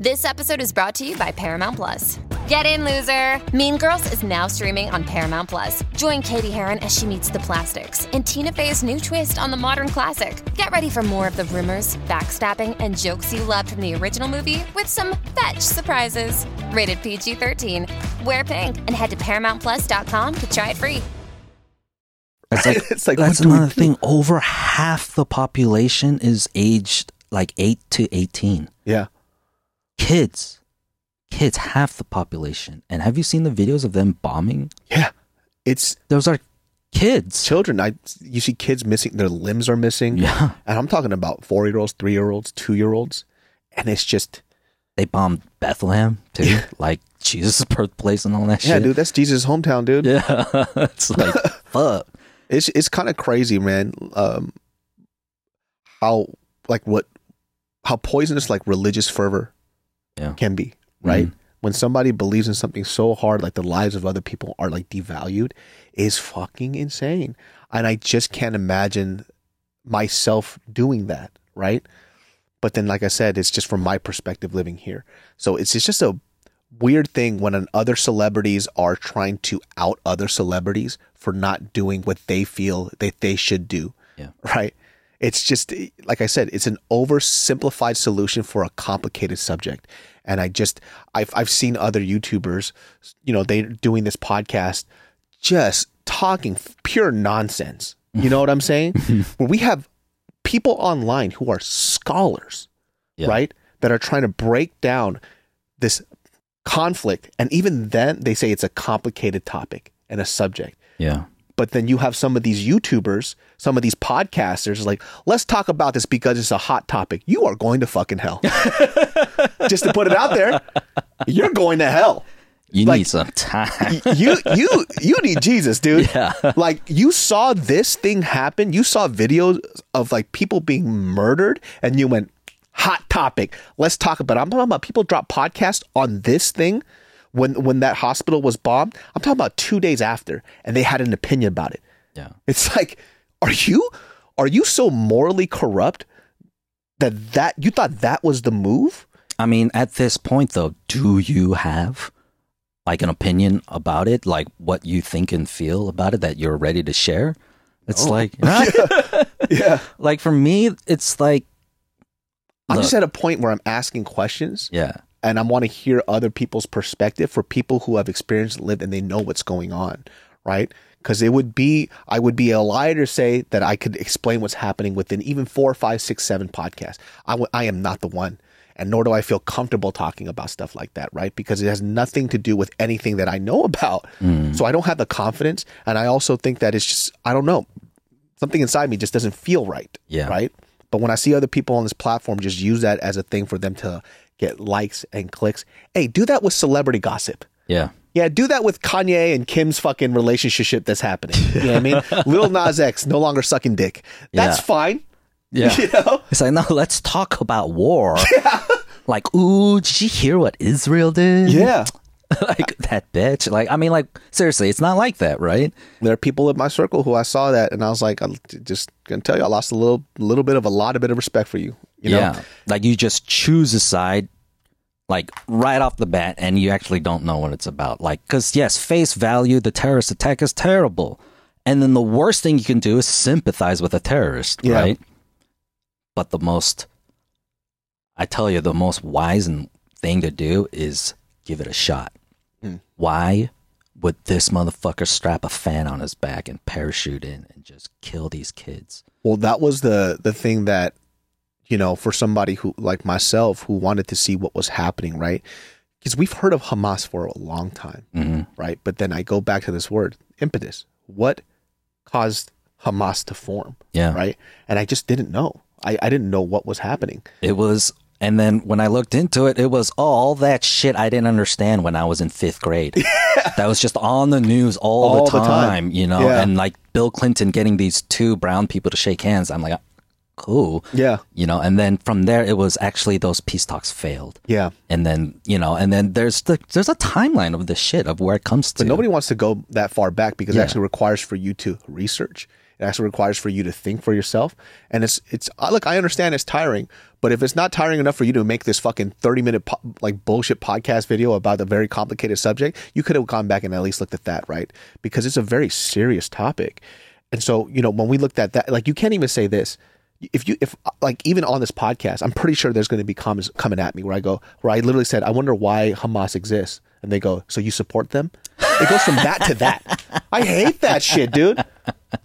This episode is brought to you by Paramount Plus. Get in, loser! Mean Girls is now streaming on Paramount Plus. Join Cady Heron as she meets the plastics in Tina Fey's new twist on the modern classic. Get ready for more of the rumors, backstabbing, and jokes you loved from the original movie with some fetch surprises. Rated PG 13. Wear pink and head to ParamountPlus.com to try it free. It's like, It's like, that's what do we another thing. Over half the population is aged like eight to eighteen. Yeah. Kids, kids, half the population. And have you seen the videos of them bombing? Yeah. It's Those are kids. children. I, you see kids missing, their limbs are missing. Yeah, And I'm talking about four year olds, three year olds, two year olds. And it's just, they bombed Bethlehem too, like Jesus' birthplace and all that shit. yeah, shit. dude, that's Jesus' hometown, dude. Yeah, it's like fuck. it's it's kind of crazy, man. Um, how like what how poisonous like religious fervor Yeah. can be, right? Mhm. When somebody believes in something so hard, like the lives of other people are like devalued, is fucking insane. And I just can't imagine myself doing that, right? But then, like I said, it's just from my perspective living here. So it's it's just a weird thing when an other celebrities are trying to out other celebrities for not doing what they feel that they should do. Yeah. Right. It's just like I said, it's an oversimplified solution for a complicated subject. And I just I've I've seen other YouTubers, you know, they're doing this podcast just talking pure nonsense. You know what I'm saying? Where we have people online who are scholars, Yeah. right? That are trying to break down this conflict. And even then, they say it's a complicated topic and a subject. Yeah, But then you have some of these YouTubers, some of these podcasters, like, let's talk about this because it's a hot topic. You are going to fucking hell. Just to put it out there, you're going to hell. you Like- need some time. You you you need Jesus, dude. Yeah. Like you saw this thing happen. You saw videos of like people being murdered, and you went hot topic. Let's talk about. It. I'm talking about people drop podcasts on this thing when when that hospital was bombed. I'm talking about two days after, and they had an opinion about it. yeah, It's like, are you are you so morally corrupt that that you thought that was the move? I mean, at this point, though, do you have like an opinion about it, like what you think and feel about it that you're ready to share? It's oh. like, Yeah. like for me, it's like, I'm just at a point where I'm asking questions. yeah, and I want to hear other people's perspective for people who have experienced and lived and they know what's going on, right? Because it would be, I would be a liar to say that I could explain what's happening within even four, five, six, seven podcasts. I w- I am not the one, and nor do I feel comfortable talking about stuff like that, right? Because it has nothing to do with anything that I know about. Mm. So I don't have the confidence, and I also think that it's just, I don't know, something inside me just doesn't feel right, Yeah. right? But when I see other people on this platform just use that as a thing for them to get likes and clicks, hey, do that with celebrity gossip. yeah, Yeah, do that with Kanye and Kim's fucking relationship that's happening. You know what I mean? Lil Nas X no longer sucking dick. That's Yeah. fine. yeah. You know? It's like, no, let's talk about war. Yeah. Like, ooh, did you hear what Israel did? Yeah. like that bitch. Like I mean, like seriously, it's not like that, right? There are people in my circle who I saw that, and I was like, I'm just gonna tell you, I lost a little, little bit of a lot, of bit of respect for you. You know? yeah, like you just choose a side, like right off the bat, and you actually don't know what it's about. Like, because yes, face value, the terrorist attack is terrible, and then the worst thing you can do is sympathize with a terrorist, Yeah. right? But the most, I tell you, the most wise and thing to do is give it a shot. Hmm. Why would this motherfucker strap a fan on his back and parachute in and just kill these kids? Well, that was the the thing that you know, for somebody who like myself who wanted to see what was happening, right? Because we've heard of Hamas for a long time, Mhm. right? But then I go back to this word, impetus. What caused Hamas to form? Yeah. Right? And I just didn't know. I, I didn't know what was happening. It was, and then when I looked into it, it was all that shit I didn't understand when I was in fifth grade. That was just on the news all, All the, the time, time. you know, Yeah. and like Bill Clinton getting these two brown people to shake hands. I'm like, cool, Yeah. you know, and then from there, it was actually those peace talks failed. Yeah. And then, you know, and then there's the, there's a timeline of this shit of where it comes to. But nobody wants to go that far back because it actually requires for you to research. It actually requires for you to think for yourself. And it's it's uh, look, I understand it's tiring, but if it's not tiring enough for you to make this fucking thirty minute po- like bullshit podcast video about a very complicated subject, you could have gone back and at least looked at that, right? Because it's a very serious topic. And so, you know, when we looked at that, like you can't even say this. If you if like even on this podcast, I'm pretty sure there's going to be comments coming at me where I go where I literally said, "I wonder why Hamas exists," and they go, "So you support them?" It goes from that to that. I hate that shit, dude.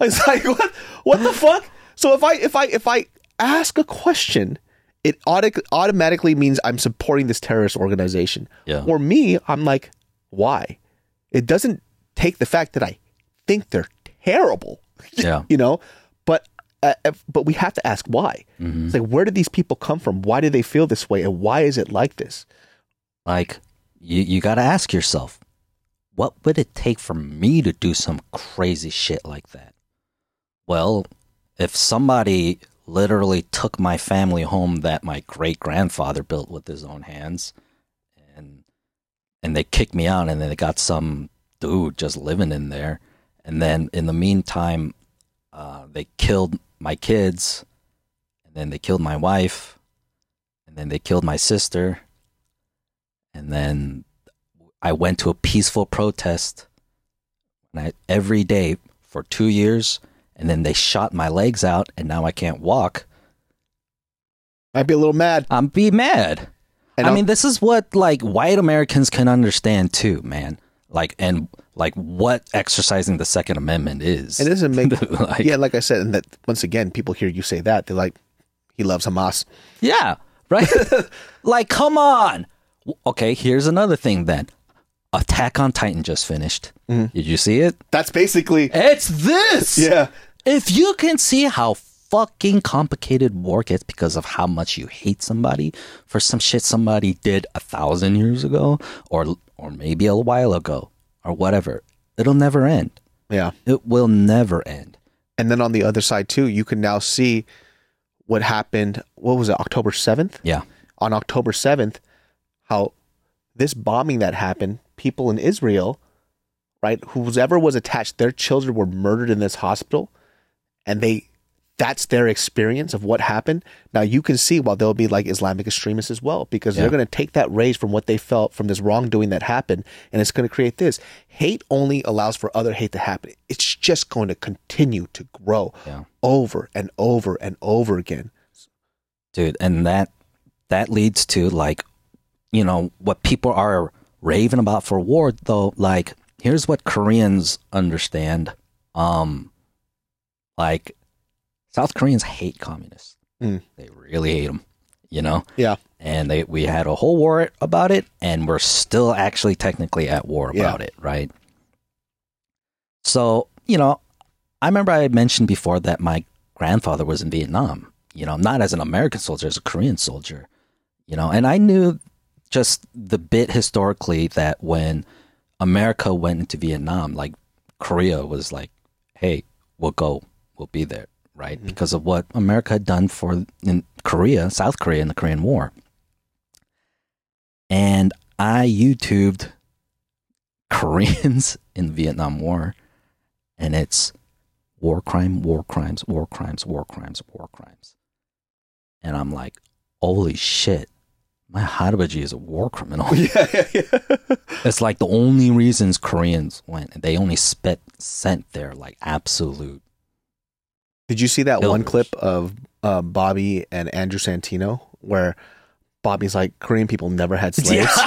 It's like what? What the fuck? So if I if I if I ask a question, it auto- automatically means I'm supporting this terrorist organization. Yeah. Or me, I'm like, why? It doesn't take the fact that I think they're terrible. Yeah. you know, but uh, but we have to ask why. It's like where did these people come from? Why do they feel this way, and why is it like this? Like, you, you got to ask yourself, what would it take for me to do some crazy shit like that? Well, if somebody literally took my family home that my great grandfather built with his own hands and and they kicked me out and then they got some dude just living in there and then in the meantime uh, they killed my kids and then they killed my wife and then they killed my sister and then I went to a peaceful protest and I, every day for two years, and then they shot my legs out, and now I can't walk. I'd be a little mad. I'm be mad. And I I'll- mean, this is what like white Americans can understand too, man. Like and like what exercising the Second Amendment is. It doesn't make Like- yeah, like I said, and that once again, people hear you say that they're like, he loves Hamas. Yeah, right. like, come on. Okay, here's another thing then. Attack on Titan just finished. Mm-hmm. Did you see it? That's basically It's this. yeah. If you can see how fucking complicated war gets because of how much you hate somebody for some shit somebody did a thousand years ago or or maybe a while ago or whatever, it'll never end. Yeah. It will never end. And then on the other side too, you can now see what happened. What was it? October seventh. Yeah. On October seventh, how this bombing that happened, people in Israel, right, whoever was attached, their children were murdered in this hospital, and they. That's their experience of what happened. Now you can see while there'll be like Islamic extremists as well, because Yeah. they're going to take that rage from what they felt from this wrongdoing that happened, and it's going to create this. Hate only allows for other hate to happen. It's just going to continue to grow Yeah. over and over and over again. dude and that that leads to like you know what people are raving about for war though like here's what koreans understand um like south koreans hate communists. Mm. they really hate them you know? Yeah. and they we had a whole war about it and we're still actually technically at war Yeah. about it right? So you know i remember i had mentioned before that my grandfather was in vietnam. You know not as an american soldier as a korean soldier you know? And i knew just the bit historically that when america went into vietnam like korea was like hey we'll go. We'll be there right mm-hmm. because of what america had done for in korea south korea in the korean war and I YouTubed Koreans in the Vietnam War, and it's war crime, war crimes, war crimes, war crimes, war crimes. And I'm like, holy shit, my Harabaji is a war criminal. yeah, yeah, yeah. it's like the only reasons Koreans went, they only spent sent their like absolute. Did you see that one clip of uh, Bobby and Andrew Santino where Bobby's like Korean people never had slaves?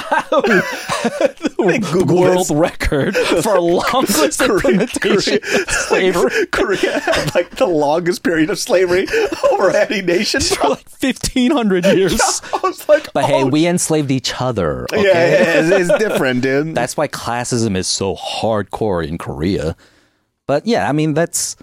They Googled world this. record for longest Korea- implementation Korea- of slavery. Korea had like the longest period of slavery over any nation. for like 1500 years. I was like, But hey, oh, we enslaved each other. yeah, Okay? yeah, it's, it's different, dude. That's why classism is so hardcore in Korea. But yeah, I mean, that's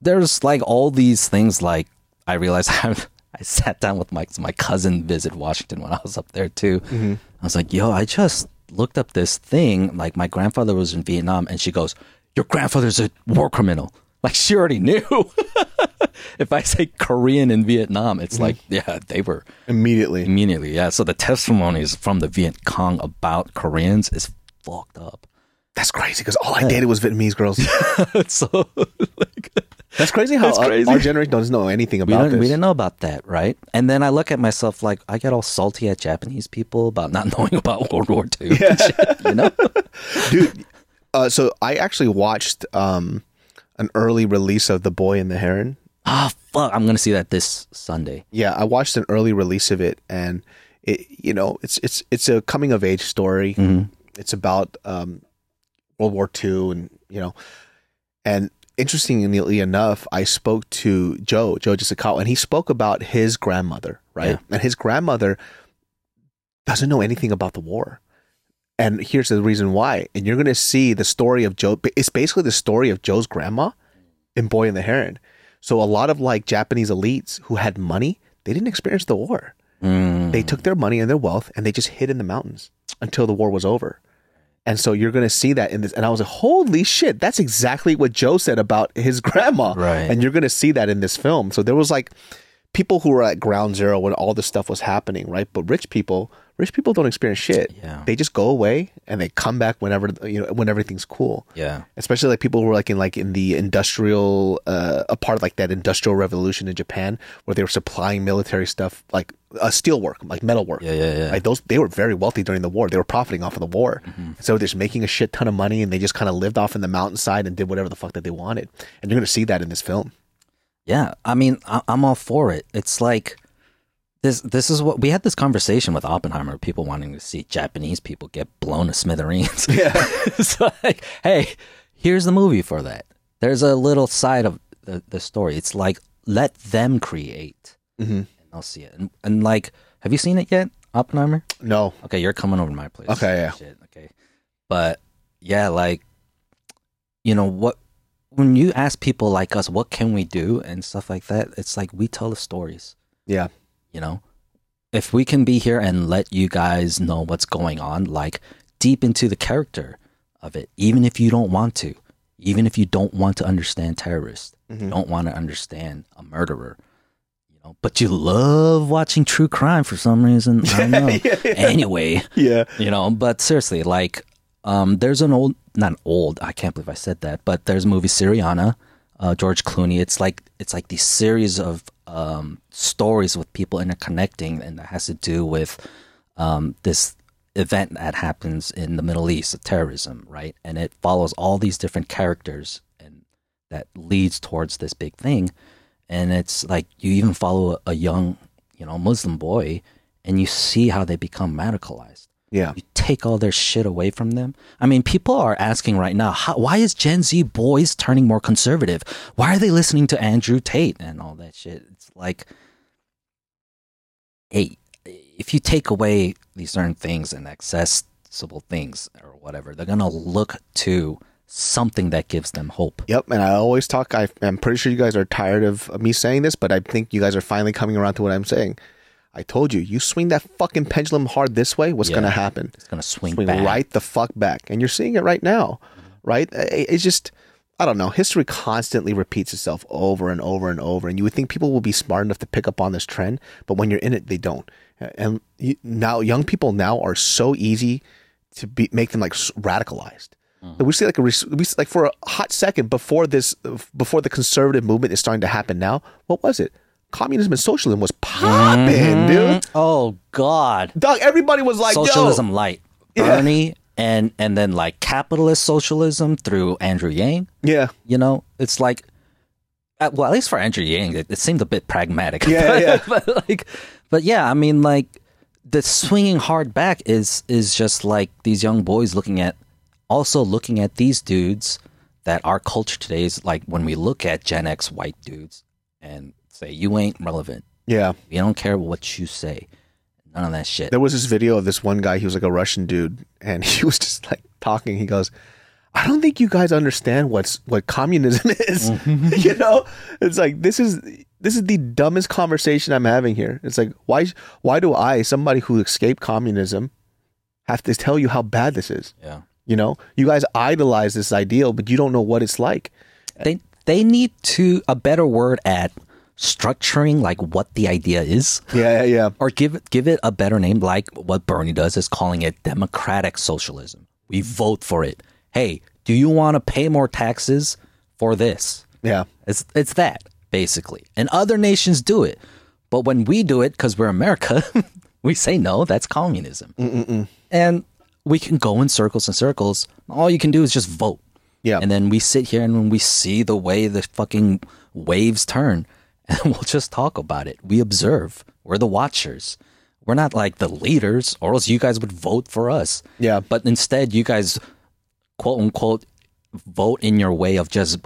there's like all these things. Like I realized I, I sat down with my my cousin visit Washington when I was up there too. Mm-hmm. I was like, yo, I just looked up this thing. Like my grandfather was in Vietnam, and she goes, "Your grandfather's a war criminal." Like she already knew. if I say Korean in Vietnam, it's mm-hmm. like, yeah, they were immediately. immediately. Yeah. So the testimonies from the Viet Cong about Koreans is fucked up. That's crazy because all I dated was Vietnamese girls. so like, That's crazy how That's our- crazy. Our, generation doesn't know anything we about didn't, this. we didn't know about that, right? And then I look at myself like I get all salty at Japanese people about not knowing about World War II. and shit, you know? dude. Uh, so I actually watched um, an early release of The Boy and the Heron. Ah, fuck! I'm gonna see that this Sunday. Yeah, I watched an early release of it, and it you know it's it's it's a coming of age story. It's about um, World War II, and you know, and interestingly enough, I spoke to Joe Joe Jessica, and he spoke about his grandmother, right? Yeah. And his grandmother doesn't know anything about the war. And here's the reason why. And you're going to see the story of Joe. It's basically the story of Joe's grandma in Boy and the Heron. So a lot of like Japanese elites who had money, they didn't experience the war. Mm. They took their money and their wealth and they just hid in the mountains until the war was over. And so you're going to see that in this. And I was like, holy shit, that's exactly what Joe said about his grandma. Right. And you're going to see that in this film. So there was like people who were at ground zero when all this stuff was happening, right? But rich people, rich people don't experience shit. Yeah. They just go away and they come back whenever, you know, when everything's cool Yeah. especially like people who were like in like in the industrial uh a part of like that industrial revolution in Japan where they were supplying military stuff like uh, steel work like metal work Yeah, yeah, yeah. like those they were very wealthy during the war they were profiting off of the war Mm-hmm. so they're just making a shit ton of money and they just kind of lived off in the mountainside and did whatever the fuck that they wanted and you're gonna see that in this film Yeah, I mean, I, I'm all for it. It's like this. This is what we had this conversation with Oppenheimer. People wanting to see Japanese people get blown to smithereens. Yeah, it's like, hey, here's the movie for that. There's a little side of the, the story. It's like let them create, Mhm. and I'll see it. And, and like, have you seen it yet, Oppenheimer? no Okay, you're coming over to my place. Okay, yeah. Shit, okay. But yeah, like you know what when you ask people like us what can we do and stuff like that, it's like we tell the stories, yeah you know? If we can be here and let you guys know what's going on, like deep into the character of it, even if you don't want to, even if you don't want to understand terrorists, you don't want to understand a murderer, you know, but you love watching true crime for some reason. I don't know. Anyway, yeah you know but seriously like um there's an old not old i can't believe i said that but there's a movie syriana uh george clooney it's like it's like these series of um stories with people interconnecting and that has to do with um this event that happens in the middle east terrorism right and it follows all these different characters and that leads towards this big thing and it's like you even follow a, a young you know muslim boy and you see how they become radicalized yeah you take all their shit away from them. I mean, people are asking right now, how, why is Gen Z boys turning more conservative? Why are they listening to Andrew Tate and all that shit? Like, hey, if you take away these certain things and accessible things or whatever, they're gonna look to something that gives them hope. Yep, and I always talk. I, I'm pretty sure you guys are tired of me saying this, but I think you guys are finally coming around to what I'm saying. I told you, you swing that fucking pendulum hard this way, what's Yeah. gonna happen? It's gonna swing, Swing back. right the fuck back, and you're seeing it right now, mm-hmm. right? It's just, I don't know. History constantly repeats itself over and over and over, and you would think people will be smart enough to pick up on this trend, but when you're in it, they don't. And now, young people now are so easy to be make them like radicalized. Uh-huh. We see like a we see, like for a hot second before this before the conservative movement is starting to happen now. What was it? Communism and socialism was popping, dude. Mm-hmm. Oh God, Dog, everybody was like, socialism Yo. light, Yeah. And and then like capitalist socialism through Andrew Yang. Yeah, You know, it's like, uh, well, at least for Andrew Yang, it, it seemed a bit pragmatic. Yeah, but, yeah. but like, but yeah, I mean, like the swinging hard back is is just like these young boys looking at, also looking at these dudes that our culture today is like when we look at Gen X white dudes and say you ain't relevant, yeah. we don't care what you say, none of that shit. There was this video of this one guy. He was like a Russian dude, and he was just like talking. He goes, "I don't think you guys understand what's what communism is. you know, it's like this is this is the dumbest conversation I'm having here. It's like why why do I, somebody who escaped communism, have to tell you how bad this is? yeah. You know, you guys idolize this ideal, but you don't know what it's like. they they need to a better word at structuring like what the idea is Yeah, yeah, yeah. or give it give it a better name like what Bernie does is calling it democratic socialism. We vote for it. Hey, do you want to pay more taxes for this? Yeah. It's it's that basically. And other nations do it. But when we do it cuz we're America, we say no, that's communism. And we can go in circles and circles. All you can do is just vote. Yeah. And then we sit here and when we see the way the fucking waves turn, and we'll just talk about it. We observe. We're the watchers. We're not like the leaders, or else you guys would vote for us. Yeah. But instead, you guys, quote unquote, vote in your way of just,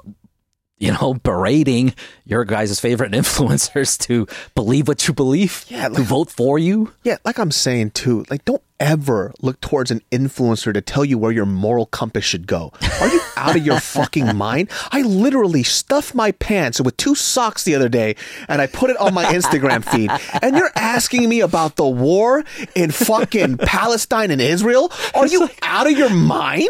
you know, berating your guys' favorite influencers to believe what you believe. Yeah, To vote for you. Yeah, like I'm saying too, like don't ever look towards an influencer to tell you where your moral compass should go. Are you out of your fucking mind? I literally stuffed my pants with two socks the other day and I put it on my Instagram feed. And you're asking me about the war in fucking Palestine and Israel? Are you out of your mind?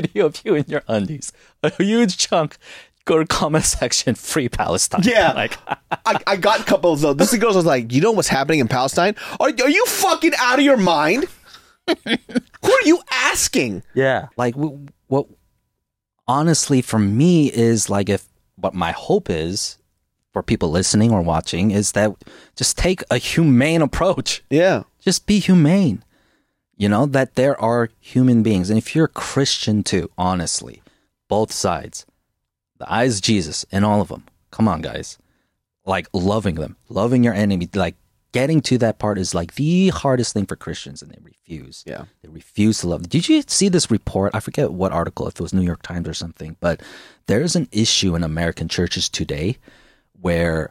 Video of you in your undies. A huge chunk. Go to comment section, free Palestine. Yeah. Like, I, I got couples though. of those. This girl was like, you know what's happening in Palestine? Are, are you fucking out of your mind? Who are you asking? Yeah. Like w- what honestly for me is like if what my hope is for people listening or watching is that just take a humane approach. Yeah. Just be humane. You know that there are human beings and if you're a Christian too, honestly, both sides. The eyes of Jesus in all of them. Come on guys. Like loving them, loving your enemy, like getting to that part is like the hardest thing for Christians and they refuse. Yeah. They refuse to love. Did you see this report? I forget what article, if it was New York Times or something, but there's an issue in American churches today where,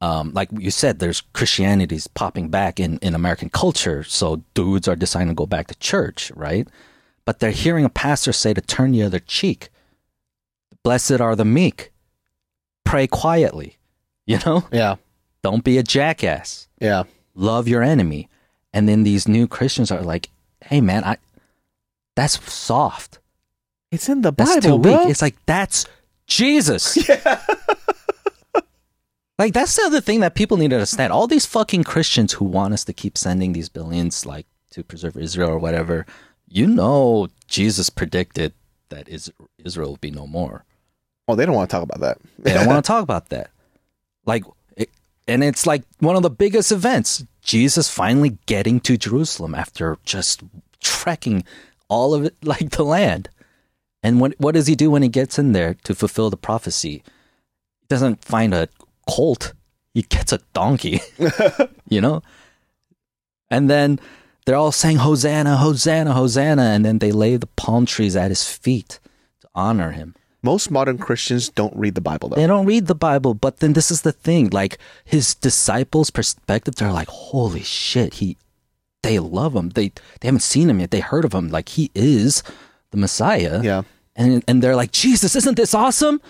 um, like you said, there's Christianity's popping back in, in American culture. So dudes are deciding to go back to church, right? But they're hearing a pastor say to turn the other cheek. Blessed are the meek. Pray quietly. You know? Yeah. Don't be a jackass Yeah. love your enemy. And then these new Christians are like, hey man, I that's soft. It's in the That's Bible, too bro. weak. It's like that's Jesus. Yeah. Like that's the other thing that people need to understand. All these fucking Christians who want us to keep sending these billions like to preserve Israel or whatever, you know Jesus predicted that is Israel will be no more. oh, they don't want to talk about that. They don't want to talk about that. Like, it, and it's like one of the biggest events. Jesus finally getting to Jerusalem after just trekking all of it, like the land. And what what does he do when he gets in there to fulfill the prophecy? He doesn't find a colt. He gets a donkey. you know? And then they're all saying Hosanna, Hosanna, Hosanna, and then they lay the palm trees at his feet to honor him. Most modern Christians don't read the Bible, though. They don't read the Bible, but then this is the thing. Like his disciples' perspective, they're like, "Holy shit!" He, they love him. They they haven't seen him yet. They heard of him. Like he is the Messiah. Yeah. And and they're like, "Jesus, isn't this awesome?"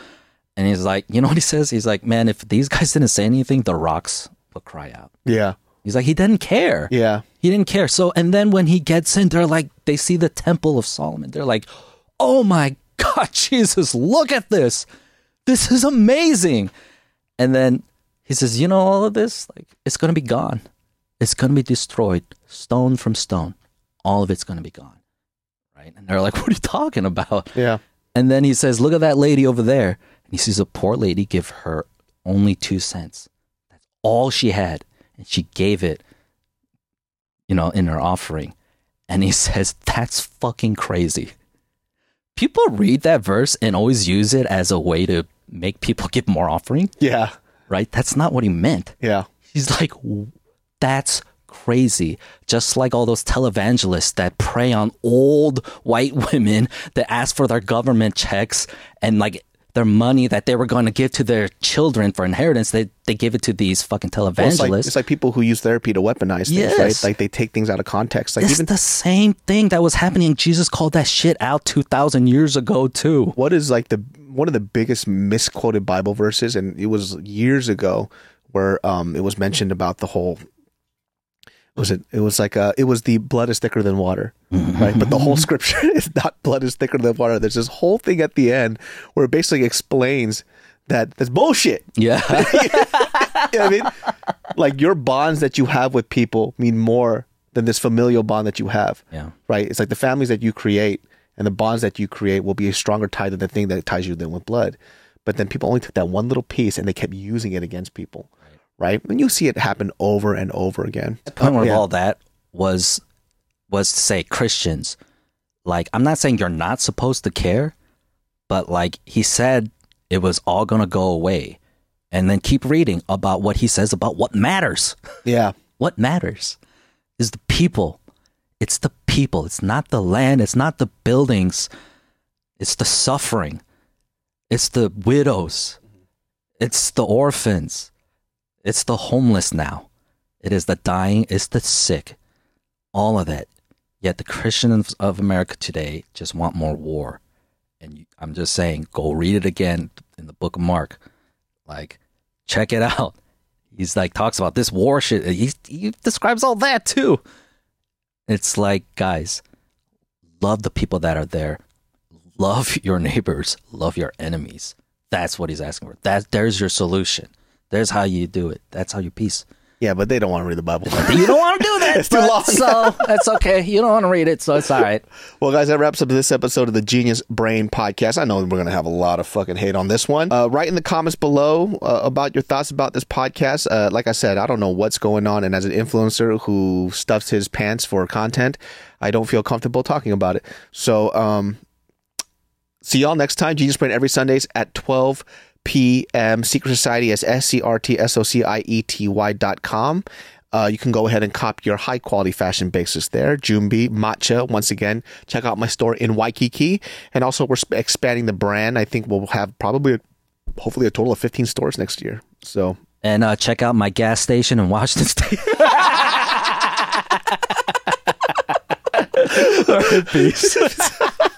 And he's like, you know what he says? He's like, "Man, if these guys didn't say anything, the rocks would cry out." Yeah. He's like, he didn't care. Yeah. He didn't care. So, and then when he gets in, they're like, they see the Temple of Solomon. They're like, oh my God, Jesus, look at this. This is amazing. And then he says, you know, all of this, like, it's going to be gone. It's going to be destroyed, stone from stone. all of it's going to be gone. Right? And they're like, what are you talking about? Yeah. And then he says, look at that lady over there. And he sees a poor lady give her only two cents. That's all she had. And she gave it, you know, in her offering. And he says, that's fucking crazy. People read that verse and always use it as a way to make people give more offering, Yeah. right? That's not what he meant. Yeah. He's like, that's crazy. Just like all those televangelists that prey on old white women that ask for their government checks and like their money that they were going to give to their children for inheritance, they, they give it to these fucking Well, televangelists. it's, like, it's like people who use therapy to weaponize things, Yes. right? Like they take things out of context. Like it's even the same thing that was happening. Jesus called that shit out 2,000 years ago, too. what is like the one of the biggest misquoted Bible verses, and it was years ago where um it was mentioned about the whole. Was it? It was like uh it was the blood is thicker than water, right? But the whole scripture is not blood is thicker than water. There's this whole thing at the end where it basically explains that that's bullshit. Yeah. you know I mean? Like your bonds that you have with people mean more than this familial bond that you have. Yeah. Right? It's like the families that you create and the bonds that you create will be a stronger tie than the thing that ties you than with blood. But then people only took that one little piece and they kept using it against people. Right? And you see it happen over and over again. the point oh, of Yeah. all that was was to say Christians, like I'm not saying you're not supposed to care, but like he said it was all gonna go away. And then keep reading about what he says about what matters. Yeah. What matters is the people. It's the people. It's not the land. It's not the buildings. It's the suffering. It's the widows. It's the orphans. It's the homeless now. It is the dying. It's the sick. All of that. Yet the Christians of America today just want more war. And I'm just saying, go read it again in the book of Mark. Like, check it out. He's like, talks about this war shit. He, he describes all that too. It's like, guys, love the people that are there. Love your neighbors. Love your enemies. That's what he's asking for. That there's your solution. There's how you do it. That's how you peace. Yeah, but they don't want to read the Bible. You don't want to do that. It's too long. So that's okay. You don't want to read it, so it's all right. Well, guys, that wraps up this episode of the Genius Brain Podcast. I know we're going to have a lot of fucking hate on this one. Uh, write in the comments below uh, about your thoughts about this podcast. Uh, like I said, I don't know what's going on, and as an influencer who stuffs his pants for content, I don't feel comfortable talking about it. So, um, see y'all next time. Genius Brain every Sundays at 12 p.m. Secret Society is S C R T S O C I E T Y dot com. Uh, you can go ahead and cop your high quality fashion basics there. Jumbi, Matcha. Once again, check out my store in Waikiki. And also, we're expanding the brand. I think we'll have probably, hopefully, a total of 15 stores next year. So, And uh, check out my gas station in Washington State. Peace.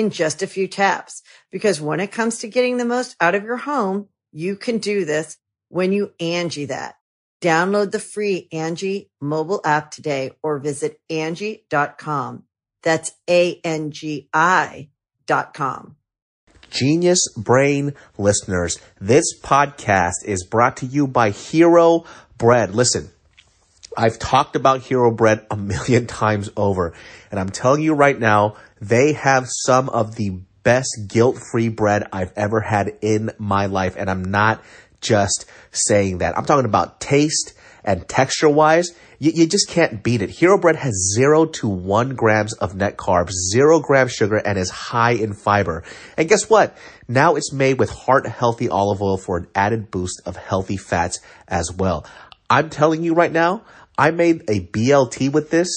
in just a few taps. Because when it comes to getting the most out of your home, you can do this when you Angie that. Download the free Angie mobile app today or visit Angie.com. That's A-N-G-I dot com. Genius Brain listeners, this podcast is brought to you by Hero Bread. Listen, I've talked about Hero Bread a million times over, and I'm telling you right now, they have some of the best guilt-free bread I've ever had in my life, and I'm not just saying that. I'm talking about taste and texture-wise. You, you just can't beat it. Hero Bread has zero to one grams of net carbs, zero grams sugar, and is high in fiber. And guess what? Now it's made with heart healthy olive oil for an added boost of healthy fats as well. I'm telling you right now, I made a BLT with this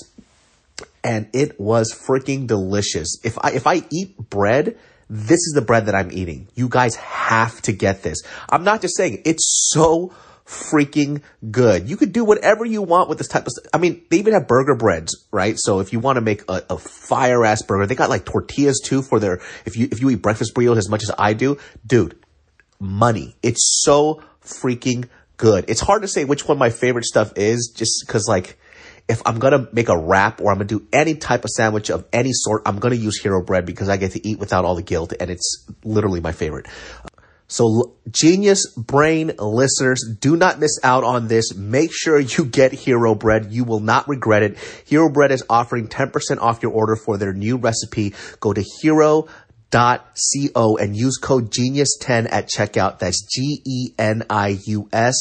and it was freaking delicious. If I, if I eat bread, this is the bread that I'm eating. You guys have to get this. I'm not just saying it's so freaking good. You could do whatever you want with this type of stuff. I mean, they even have burger breads, right? So if you want to make a, a fire ass burger, they got like tortillas too for their, if you, if you eat breakfast burritos as much as I do, dude, money. It's so freaking good. It's hard to say which one my favorite stuff is just cause like, if I'm gonna make a wrap or I'm gonna do any type of sandwich of any sort, I'm gonna use Hero Bread because I get to eat without all the guilt and it's literally my favorite. So genius brain listeners, do not miss out on this. Make sure you get Hero Bread. You will not regret it. Hero Bread is offering 10% off your order for their new recipe. Go to hero co and use code genius10 at checkout. That's G-E-N-I-U-S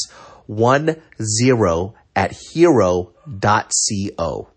one zero at hero.co.